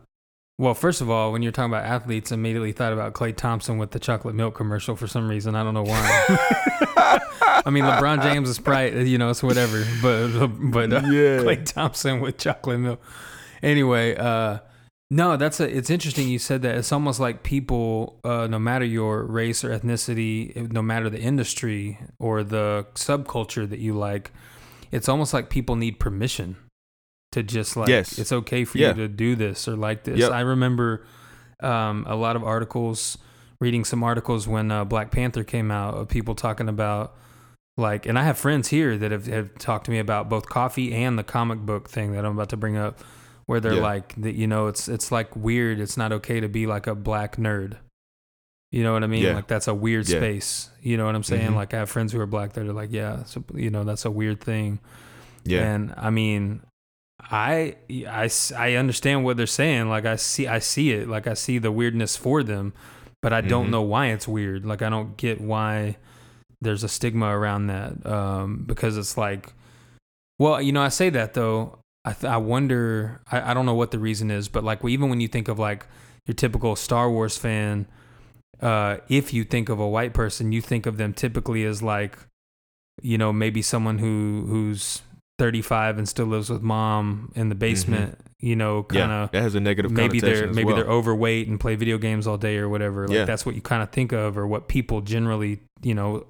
well, first of all, when you're talking about athletes, I immediately thought about Klay Thompson with the chocolate milk commercial for some reason. I don't know why. I mean, LeBron James is probably, you know, it's whatever, but but uh, Yeah. Klay Thompson with chocolate milk. Anyway, uh, no, that's a. It's interesting you said that. It's almost like people, uh, no matter your race or ethnicity, no matter the industry or the subculture that you like, it's almost like people need permission to just like Yes. it's okay for Yeah. you to do this or like this. Yep. I remember um, a lot of articles, reading some articles when uh, Black Panther came out of people talking about like, and I have friends here that have, have talked to me about both coffee and the comic book thing that I'm about to bring up, where they're Yeah. like, that you know, it's it's like weird. It's not okay to be like a black nerd. You know what I mean? Yeah. Like that's a weird Yeah. space. You know what I'm saying? Mhm. Like I have friends who are black that are like, yeah, so, you know, that's a weird thing. yeah. And I mean, I, I i understand what they're saying. Like I see, I see it. Like I see the weirdness for them, but I don't Mhm. know why it's weird. Like I don't get why there's a stigma around that. Um, because it's like, well, you know, I say that though. I, th- I wonder. I, I don't know what the reason is, but like even when you think of like your typical Star Wars fan, uh, if you think of a white person, you think of them typically as like, you know, maybe someone who who's 35 and still lives with mom in the basement. You know, kind yeah, of that has a negative maybe they're maybe well. they're overweight and play video games all day or whatever. Like Yeah. that's what you kind of think of, or what people generally, you know,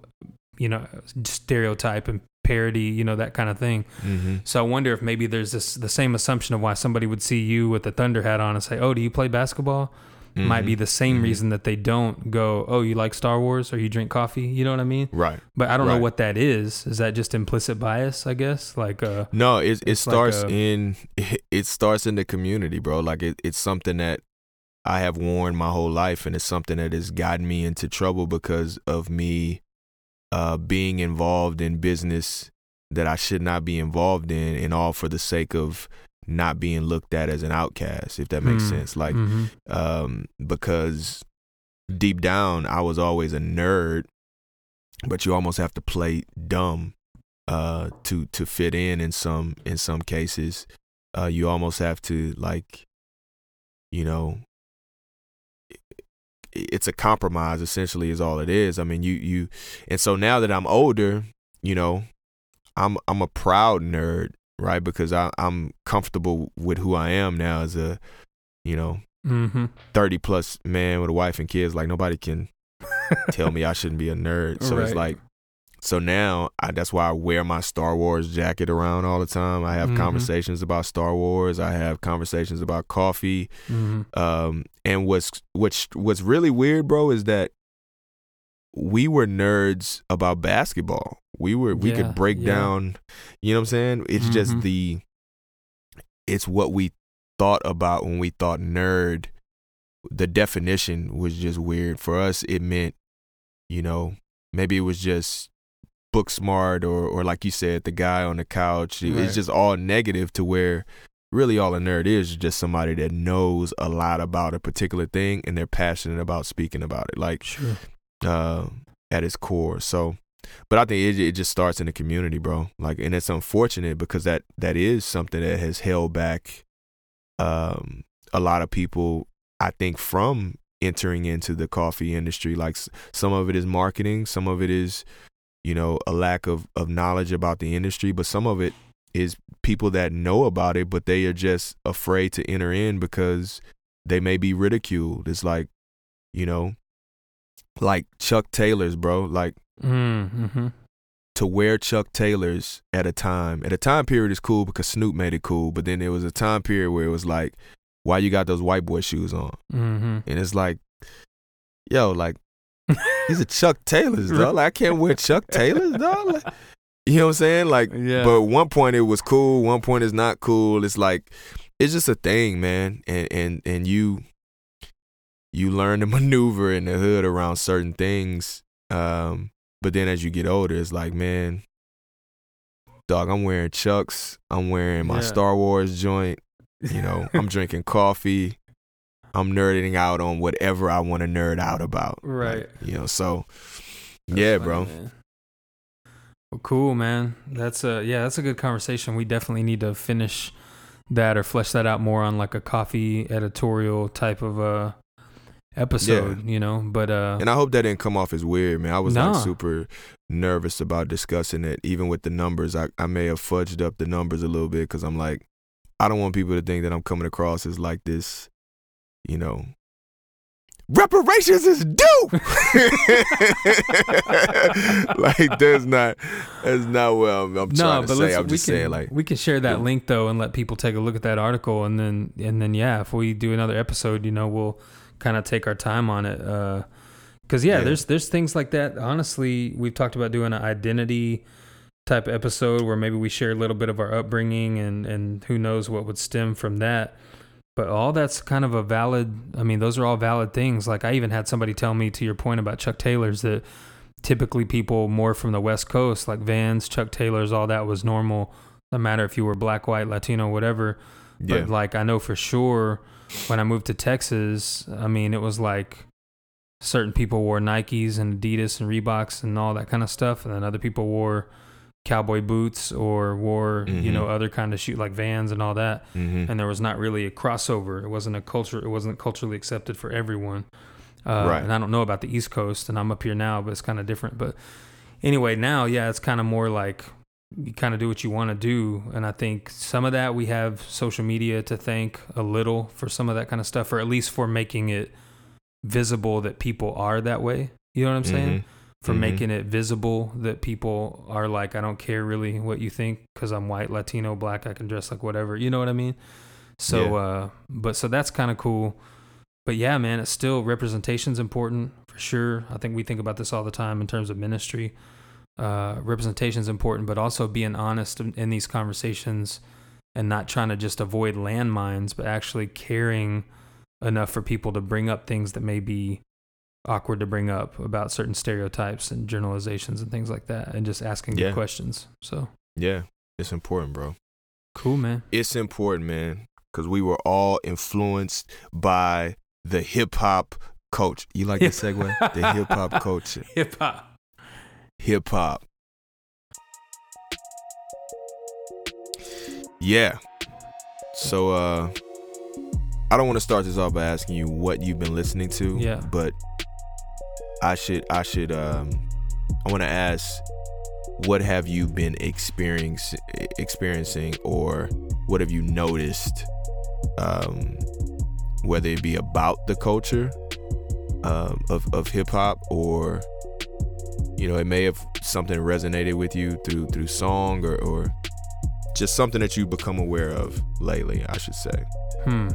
you know, stereotype and parody, you know, that kind of thing. hmm So I wonder if maybe there's this the same assumption of why somebody would see you with the Thunder hat on and say, "Oh, do you play basketball?" Might be the same Mhm. reason that they don't go, "Oh, you like Star Wars or you drink coffee?" You know what I mean? right. But I don't know what that is. Is that just implicit bias? I guess like uh, No, it it It's like starts a- in it starts in the community, bro. Like it, it's something that I have worn my whole life, and it's something that has gotten me into trouble because of me uh, being involved in business that I should not be involved in, and all for the sake of not being looked at as an outcast. If that makes Hmm. sense, like mhm. um, because deep down I was always a nerd, but you almost have to play dumb uh, to to fit in in some in some cases. Uh, you almost have to like, you know, it's a compromise essentially is all it is. I mean, you you, and so now that I'm older, you know, I'm I'm a proud nerd, right? Because I I'm comfortable with who I am now as a, you know, Mm-hmm. 30 plus man with a wife and kids like nobody can tell me I shouldn't be a nerd so it's like so now I, that's why I wear my Star Wars jacket around all the time I have Mhm. conversations about Star Wars I have conversations about coffee Mm-hmm. um and what's what's what's really weird bro is that we were nerds about basketball we were we Yeah, could break yeah. down you know what I'm saying it's just Mhm. the it's what we thought about when we thought nerd the definition was just weird for us it meant you know maybe it was just book smart or or like you said the guy on the couch Right. it's just all negative to where really all a nerd is is just somebody that knows a lot about a particular thing and they're passionate about speaking about it like Sure. uh, at its core. So but I think it, it just starts in the community, bro. Like, and it's unfortunate because that that is something that has held back um, a lot of people. I think from entering into the coffee industry. Like some of it is marketing, some of it is, you know, a lack of of knowledge about the industry, but some of it is people that know about it, but they are just afraid to enter in because they may be ridiculed. It's like, you know, like Chuck Taylors, bro. Like Mm-hmm. to wear Chuck Taylors at a time, at a time period is cool because Snoop made it cool, but then there was a time period where it was like, why you got those white boy shoes on? Mm-hmm. And it's like, yo, like these are Chuck Taylors, dog. Like I can't wear Chuck Taylors, dog. Like, you know what I'm saying? Like, Yeah. but one point it was cool, one point it's not cool. It's like it's just a thing, man. And and and you you learn to maneuver in the hood around certain things. Um, but then as you get older, it's like, man, dog, I'm wearing Chucks, I'm wearing my Yeah. Star Wars joint, you know, I'm drinking coffee. I'm nerding out on whatever I want to nerd out about. Right. Like, you know, so That's yeah, funny, bro. man. Well, cool, man. That's a yeah, that's a good conversation. We definitely need to finish that or flesh that out more on like a coffee editorial type of uh episode, you know. But uh And I hope that didn't come off as weird, man. I was Nah. like super nervous about discussing it, even with the numbers. I, I may have fudged up the numbers a little bit because I'm like, I don't want people to think that I'm coming across as like this, you know, reparations is due. like that's not that's not what I'm, I'm trying to say. I'm we just can saying like we can share that Yeah. link though and let people take a look at that article and then and then yeah, if we do another episode, you know, we'll kind of take our time on it. Uh, cause yeah, Yeah. there's there's things like that. Honestly, we've talked about doing an identity type episode where maybe we share a little bit of our upbringing and and who knows what would stem from that. But all that's kind of a valid. I mean, those are all valid things. Like I even had somebody tell me to your point about Chuck Taylor's that typically people more from the West Coast, like Vans, Chuck Taylor's, all that was normal. No matter if you were black, white, Latino, whatever. yeah, But like I know for sure when I moved to Texas, I mean it was like certain people wore Nikes and Adidas and Reeboks and all that kind of stuff, and then other people wore cowboy boots or wore you Mhm. know other kind of shoe like Vans and all that. hmm And there was not really a crossover. It wasn't a culture. It wasn't culturally accepted for everyone. Uh, Right. And I don't know about the East Coast, and I'm up here now, but it's kind of different. But anyway, now yeah, it's kind of more like you kind of do what you want to do. And I think some of that we have social media to thank a little for some of that kind of stuff, or at least for making it visible that people are that way. You know what I'm saying? For Mhm. making it visible that people are like, I don't care really what you think because I'm white, Latino, black, I can dress like whatever. You know what I mean? So, Yeah. uh, but so that's kind of cool. But yeah, man, it's still representation's important for sure. I think we think about this all the time in terms of ministry. Uh, representation's important, but also being honest in, in these conversations and not trying to just avoid landmines, but actually caring enough for people to bring up things that may be awkward to bring up about certain stereotypes and generalizations and things like that, and just asking Yeah. good questions. So yeah, it's important, bro. cool, man. it's important, man, because we were all influenced by the hip hop coach. You like the segue? The hip hop culture. Hip hop. Hip hop. Yeah. So uh I don't want to start this off by asking you what you've been listening to. Yeah. But I should I should um I want to ask what have you been experience, experiencing or what have you noticed um whether it be about the culture um, of, of hip hop or you know it may have something resonated with you through through song or, or just something that you've become aware of lately i should say Hmm.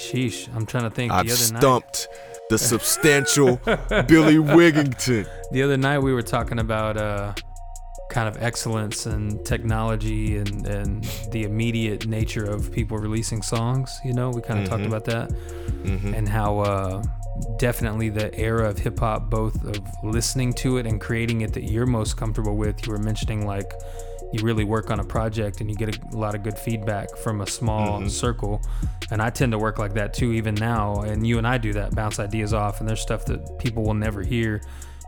Sheesh. I'm trying to think. i've the other stumped the substantial billy wigington the other night we were talking about uh, kind of excellence and technology and and the immediate nature of people releasing songs. You know, we kind of talked Mhm. about that hmm and how uh, definitely the era of hip hop, both of listening to it and creating it that you're most comfortable with. You were mentioning like you really work on a project and you get a lot of good feedback from a small Mhm. circle. And I tend to work like that too, even now. And you and I do that, bounce ideas off, and there's stuff that people will never hear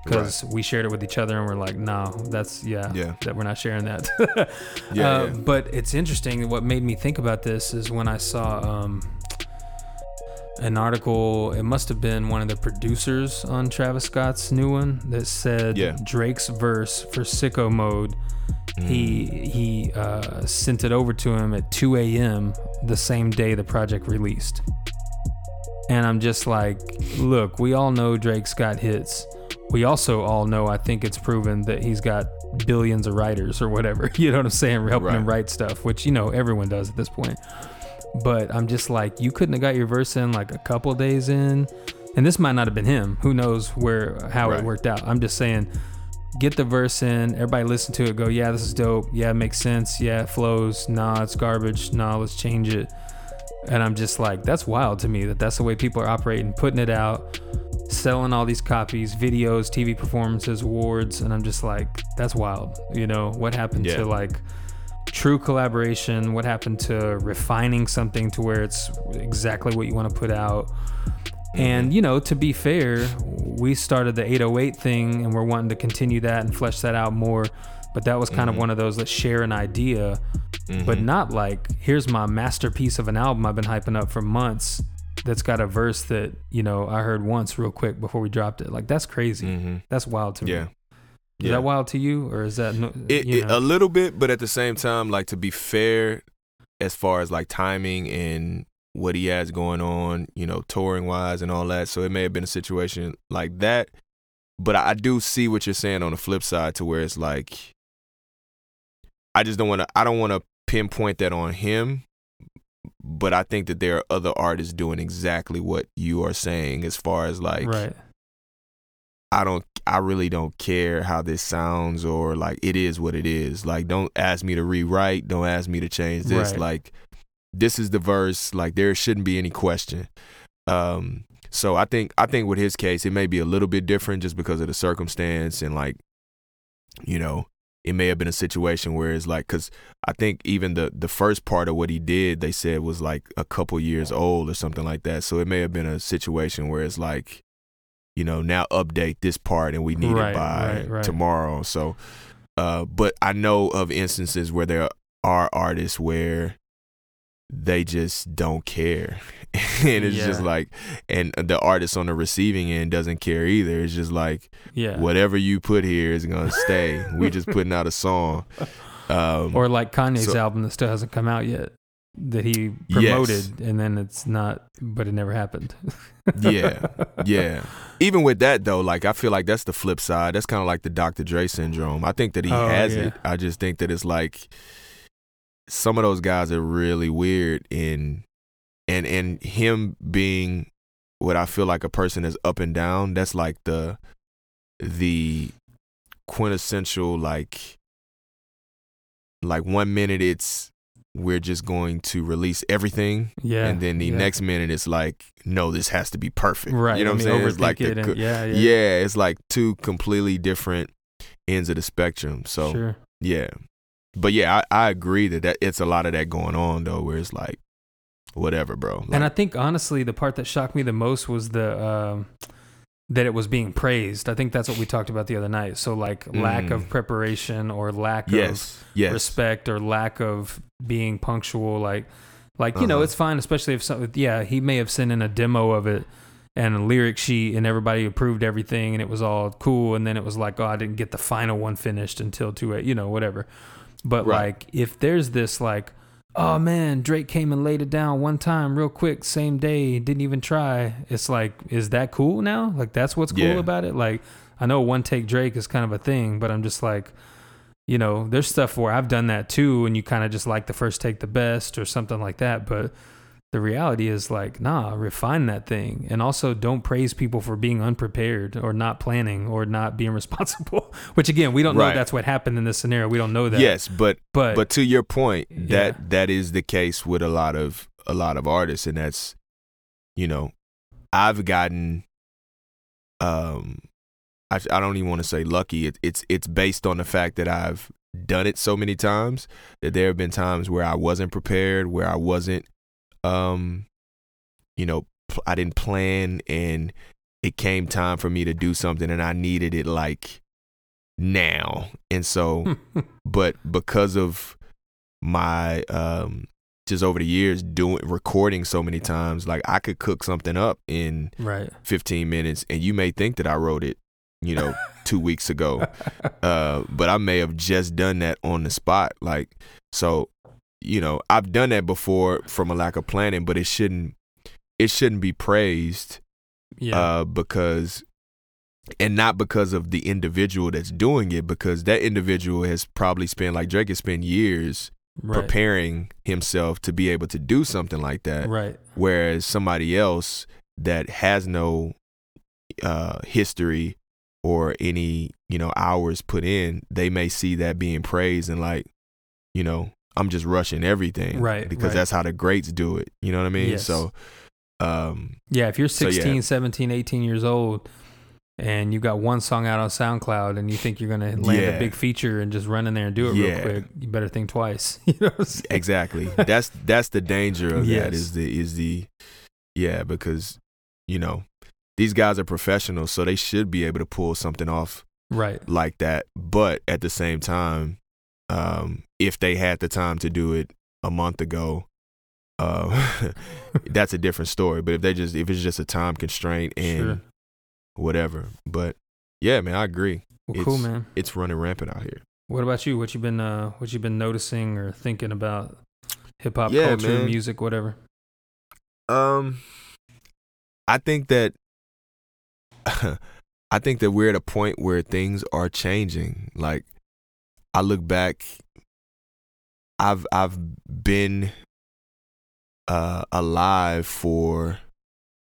because we shared it with each other and we're like, no, that's yeah, Yeah. that we're not sharing that. Yeah, Uh, yeah. But it's interesting. What made me think about this is when I saw um, an article. It must have been one of the producers on Travis Scott's new one that said Yeah. Drake's verse for Sicko Mode. He Mm. he uh, sent it over to him at 2 a.m. the same day the project released. And I'm just like, look, we all know Drake's got hits. We also all know, I think it's proven that he's got billions of writers or whatever. You know what I'm saying? Helping him write stuff, which, you know, everyone does at this point. But I'm just like, you couldn't have got your verse in like a couple days in. And this might not have been him. Who knows where, how Right. it worked out. I'm just saying, get the verse in. Everybody listen to it. Go, yeah, this is dope. Yeah, it makes sense. Yeah, it flows. Nah, it's garbage. Nah, let's change it. And I'm just like, that's wild to me that that's the way people are operating, putting it out, selling all these copies, videos, TV performances, awards. And I'm just like, that's wild. You know, what happened Yeah. to like true collaboration? What happened to refining something to where it's exactly what you want to put out? And, you know, to be fair, we started the 808 thing and we're wanting to continue that and flesh that out more. But that was kind of one of those let's share an idea, but not like, here's my masterpiece of an album I've been hyping up for months that's got a verse that, you know, I heard once real quick before we dropped it. Like, that's crazy. hmm That's wild to me. Yeah. Is Yeah. that wild to you or is that, no, It, it, a little bit, but at the same time, like to be fair, as far as like timing and what he has going on, you know, touring wise and all that. So it may have been a situation like that. But I do see what you're saying on the flip side to where it's like, I just don't want to, I don't want to pinpoint that on him. But I think that there are other artists doing exactly what you are saying as far as like, right. I don't I really don't care how this sounds or like it is what it is. Like don't ask me to rewrite, don't ask me to change this. Right. Like this is the verse, like there shouldn't be any question. Um so I think I think with his case it may be a little bit different just because of the circumstance and like you know, it may have been a situation where it's like cuz I think even the the first part of what he did they said was like a couple years old or something like that. So it may have been a situation where it's like you know, now update this part and we need Right, it by right, right. tomorrow. So, uh, but I know of instances where there are artists where they just don't care. and it's just like, and the artist on the receiving end doesn't care either. It's just like, Yeah. whatever you put here is going to stay. we just putting out a song. Um, Or like Kanye's So- album that still hasn't come out yet that he Yes. promoted and then it's not, but it never happened. yeah, yeah. Even with that though, like I feel like that's the flip side. That's kind of like the Dr. Dre syndrome. I think that he Oh, has yeah. it. I just think that it's like some of those guys are really weird in and and him being what I feel like a person is up and down. That's like the the quintessential like like one minute it's we're just going to release everything Yeah. and then the yeah. next minute it's like no this has to be perfect right. you know I what mean, i'm saying it's like it the, and- yeah, yeah. yeah it's like two completely different ends of the spectrum so Sure. yeah but yeah I, I agree that, that it's a lot of that going on though where it's like whatever bro like, and I think honestly, the part that shocked me the most was the um, that it was being praised. I think that's what we talked about the other night. So like lack Mm. of preparation or lack yes of yes respect or lack of being punctual. Like, like you know, Uh-huh. it's fine, especially if some. Yeah, he may have sent in a demo of it and a lyric sheet, and everybody approved everything, and it was all cool. And then it was like, oh, I didn't get the final one finished until two, you know, whatever. But Right. like, if there's this like, oh man, Drake came and laid it down one time, real quick, same day, didn't even try. It's like, is that cool now? Like, that's what's cool Yeah. about it. Like, I know one take Drake is kind of a thing, but I'm just like, you know, there's stuff where I've done that too, and you kind of just like the first take the best or something like that. But the reality is like, nah, refine that thing. And also don't praise people for being unprepared or not planning or not being responsible. Which again, we don't know Right. if that's what happened in this scenario. We don't know that. yes but But, but to your point that Yeah. that is the case with a lot of a lot of artists and that's you know i've gotten um i, I don't even want to say lucky it, it's it's based on the fact that i've done it so many times that there have been times where I wasn't prepared, where I wasn't, um, you know, I didn't plan, and it came time for me to do something, and I needed it like now, and so, but because of my um just over the years doing recording so many times like i could cook something up in right. 15 minutes and you may think that i wrote it you know two weeks ago uh but i may have just done that on the spot like so you know i've done that before from a lack of planning but it shouldn't it shouldn't be praised yeah uh because and not because of the individual that's doing it because that individual has probably spent like drake has spent years right preparing himself to be able to do something like that. right Whereas somebody else that has no uh, history or any you know hours put in, they may see that being praised and like, you know, I'm just rushing everything, Right, Because right. that's how the greats do it. You know what I mean? Yes. So, um, yeah if you're So, yeah. 16 17 18 years old and you got one song out on soundcloud and you think you're gonna land Yeah. a big feature and just run in there and do it Yeah. real quick you better think twice you know what I'm saying? exactly. that's that's the danger of that Yes. is the is the yeah because you know these guys are professionals, so they should be able to pull something off right like that. But at the same time, um, if they had the time to do it a month ago, uh, that's a different story. But if they just if it's just a time constraint and Sure. whatever, but yeah, man, I agree. well cool man It's running rampant out here. What about you? What you been uh what you been noticing or thinking about hip hop Yeah, culture, man. music, whatever? Um, I think that I think that we're at a point where things are changing. Like I look back, I've I've been uh, alive for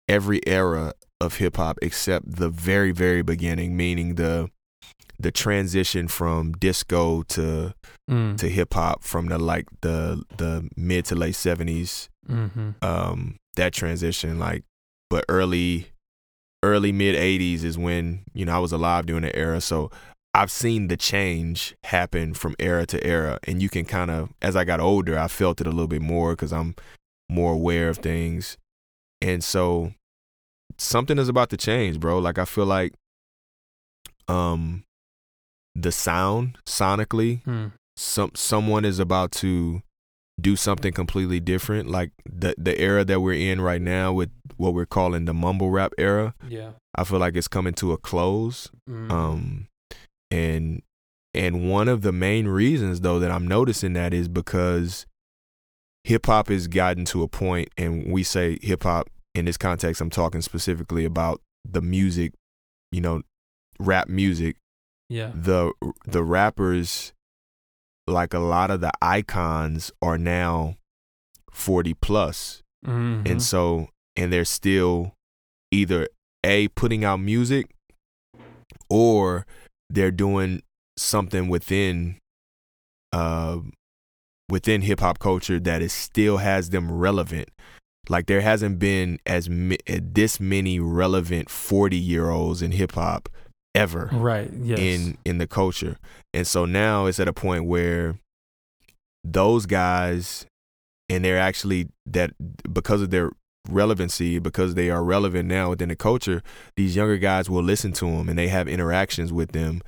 every era of hip hop except the very very beginning, meaning the the transition from disco to Mm. to hip hop from the like the the mid to late seventies Mm-hmm. um that transition like but early early mid 80s is when you know I was alive during the era so I've seen the change happen from era to era and you can kind of as I got older I felt it a little bit more cuz I'm more aware of things and so something is about to change bro like I feel like um the sound sonically Mm. some someone is about to do something completely different like the the era that we're in right now with what we're calling the mumble rap era Yeah. i feel like it's coming to a close Mm. um and and one of the main reasons though that i'm noticing that is because hip hop has gotten to a point and we say hip hop in this context i'm talking specifically about the music you know rap music yeah. the the rappers like a lot of the icons are now 40 plus Mhm. and so and they're still either a putting out music or they're doing something within uh within hip hop culture that is still has them relevant like there hasn't been as mi- this many relevant 40 year olds in hip hop ever right. Yes. in in the culture. And so now it's at a point where those guys and they're actually that because of their relevancy because they are relevant now within the culture these younger guys will listen to them and they have interactions with them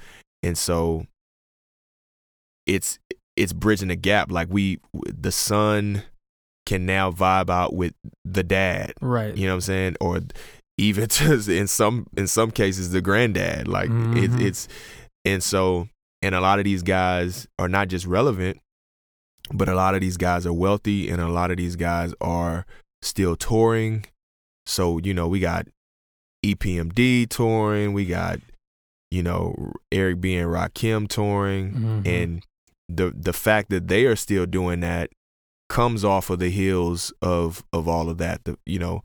and so it's it's bridging the gap like we the son can now vibe out with the dad right. you know what I'm saying? Or even to in some in some cases the granddad. Like Mhm. it, it's and so and a lot of these guys are not just relevant, but a lot of these guys are wealthy and a lot of these guys are still touring. So, you know, we got EPMD touring, we got, you know, Eric B and Rakim touring Mhm. and the the fact that they are still doing that comes off of the heels of of all of that the, you know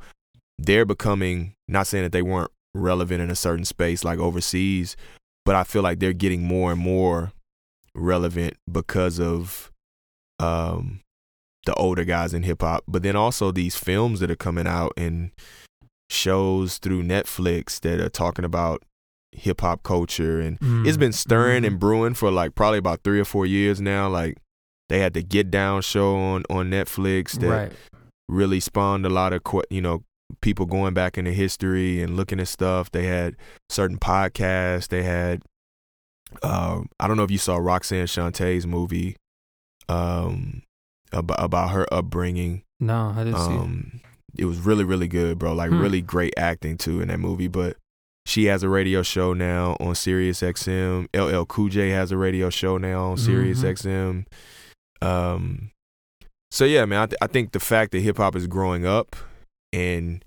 they're becoming not saying that they weren't relevant in a certain space like overseas but i feel like they're getting more and more relevant because of um the older guys in hip hop but then also these films that are coming out and shows through Netflix that are talking about hip hop culture, and Mm. it's been stirring Mhm. and brewing for like probably about three or four years now. Like they had the Get Down show on on Netflix that right. really spawned a lot of you know people going back into history and looking at stuff. They had certain podcasts. They had um, I don't know if you saw Roxanne Shanté's movie um, about about her upbringing. No, I didn't see it. Um, it was really really good, bro. Like Hmm. really great acting too in that movie. But she has a radio show now on Sirius XM. LL Cool J has a radio show now on Sirius Mhm. XM. Um, so yeah, man, I, th- I think the fact that hip hop is growing up and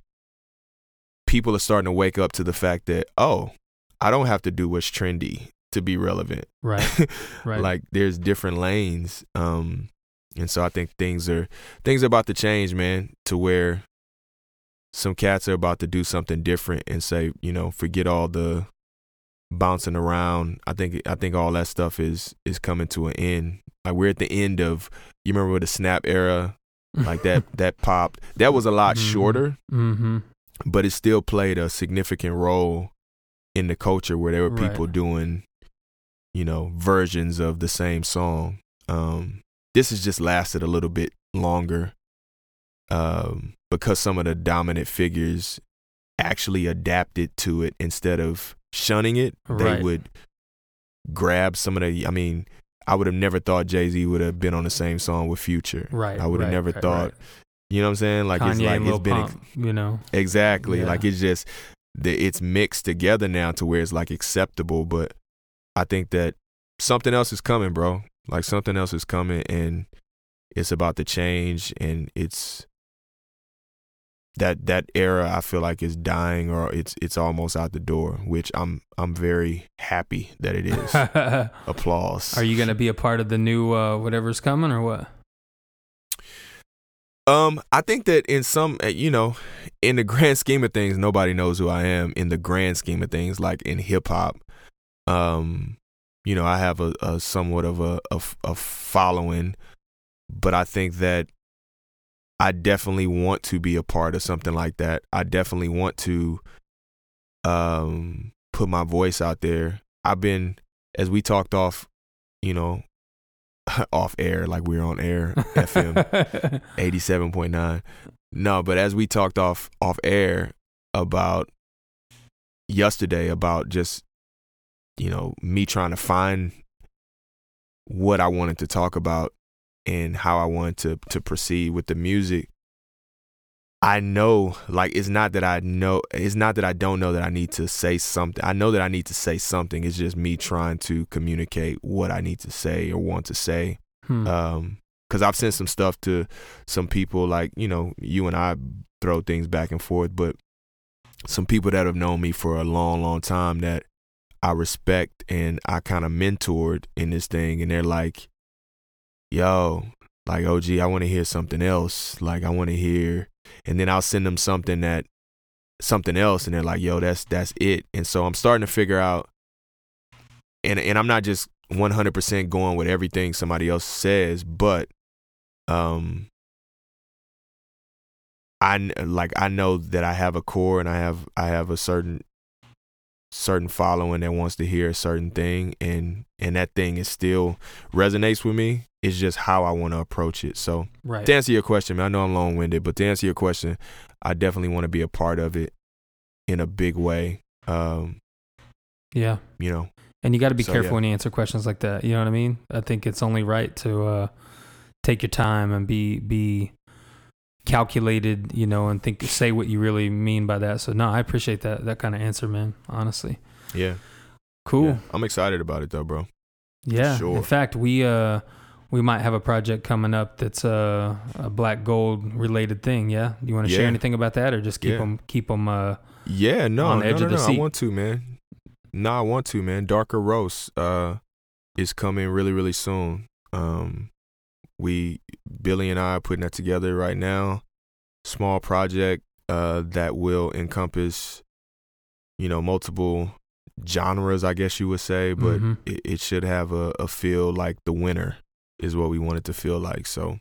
people are starting to wake up to the fact that oh, I don't have to do what's trendy to be relevant. Right. Right. like there's different lanes. Um, and so I think things are things are about to change, man, to where some cats are about to do something different and say, you know, forget all the bouncing around. I think I think all that stuff is is coming to an end. Like we're at the end of you remember the snap era, like that that popped. That was a lot Mhm. shorter, mm-hmm. but it still played a significant role in the culture where there were Right. people doing, you know, versions of the same song. Um, this has just lasted a little bit longer um, because some of the dominant figures actually adapted to it instead of shunning it. They would grab some of the. I mean, I would have never thought Jay Z would have been on the same song with Future. Right. I would have right, never right, thought. right. You know what I'm saying? Like Kanye it's like it's been ex- you know. Exactly. Yeah. Like it's just the it's mixed together now to where it's like acceptable. But I think that something else is coming, bro. Like something else is coming and it's about to change and it's that that era I feel like is dying or it's it's almost out the door, which I'm I'm very happy that it is. Applause. Are you gonna be a part of the new uh, whatever's coming or what? Um, I think that in some, uh, you know, in the grand scheme of things, nobody knows who I am. In the grand scheme of things, like in hip hop, um, you know, I have a, a somewhat of a following, but I think that I definitely want to be a part of something like that. I definitely want to, um, put my voice out there. I've been, as we talked off, you know, off air, like we are on air, FM. 87.9 no but as we talked off off air about yesterday about just you know me trying to find what i wanted to talk about and how i wanted to to proceed with the music i know like it's not that i know it's not that i don't know that i need to say something. I know that i need to say something. It's just me trying to communicate what i need to say or want to say. Hmm. um because i've sent some stuff to some people like you know you and i throw things back and forth but some people that have known me for a long long time that i respect and i kind of mentored in this thing and they're like yo like og i want to hear something else. Like i want to hear and then i'll send them something that something else and they're like yo that's that's it. And so i'm starting to figure out and and i'm not just 100% going with everything somebody else says but um I like I know that I have a core and I have I have a certain certain following that wants to hear a certain thing and and that thing is still resonates with me. It's just how I want to approach it. So right. to answer your question, man, I know I'm long winded, but to answer your question, I definitely want to be a part of it in a big way. Um, Yeah. you know, And you got to be So, careful yeah. when you answer questions like that. You know what I mean? I think it's only right to uh, take your time and be be calculated, you know, and think say what you really mean by that. So no, I appreciate that that kind of answer, man. Honestly, yeah, cool. yeah. I'm excited about it though, bro. Yeah. Sure. In fact, we uh we might have a project coming up that's uh, a black gold related thing. Yeah. Do you want to share anything about that, or just keep Yeah. them keep them? Uh, Yeah, no, on the no, edge no, of the no. I want to, man. No, I want to, man. Darker Roast uh is coming really, really soon. Um we Billy and I are putting that together right now. Small project uh that will encompass, you know, multiple genres, I guess you would say, but Mhm. it, it should have a, a feel like the winner is what we want it to feel like. So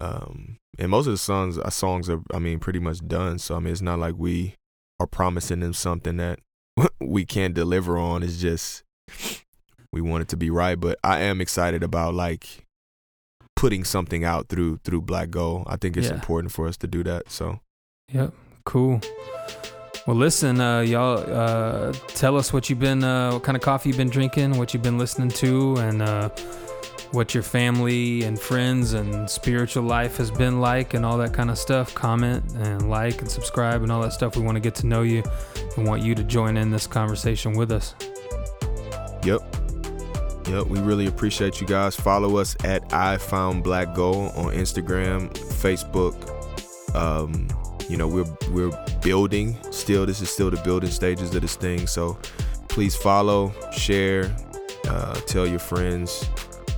um and most of the songs our songs are I mean pretty much done. So I mean it's not like we are promising them something that we can't deliver on. It's just we want it to be right. But I am excited about like putting something out through through Black Gold. I think it's Yeah. important for us to do that. So Yep. Cool. Well, listen, uh, y'all. Uh, tell us what you've been, uh, what kind of coffee you've been drinking, what you've been listening to, and uh, what your family and friends and spiritual life has been like, and all that kind of stuff. Comment and like and subscribe and all that stuff. We want to get to know you and want you to join in this conversation with us. Yep. Yep. We really appreciate you guys. Follow us at I Found Black Gold on Instagram, Facebook. Um, you know, we're we're building still. This is still the building stages of this thing. So please follow, share, uh, tell your friends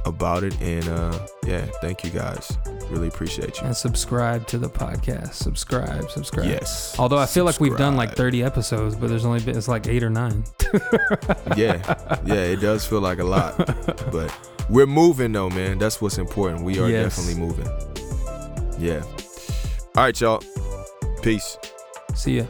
about it. And uh yeah, thank you guys. Really appreciate you. And subscribe to the podcast. Subscribe, subscribe. Yes. Although I feel like we've done like 30 episodes, but there's only been, it's like eight or nine. yeah, yeah, it does feel like a lot, but we're moving though, man. That's what's important. We are Yes. definitely moving. Yeah. All right, y'all. Peace. See ya.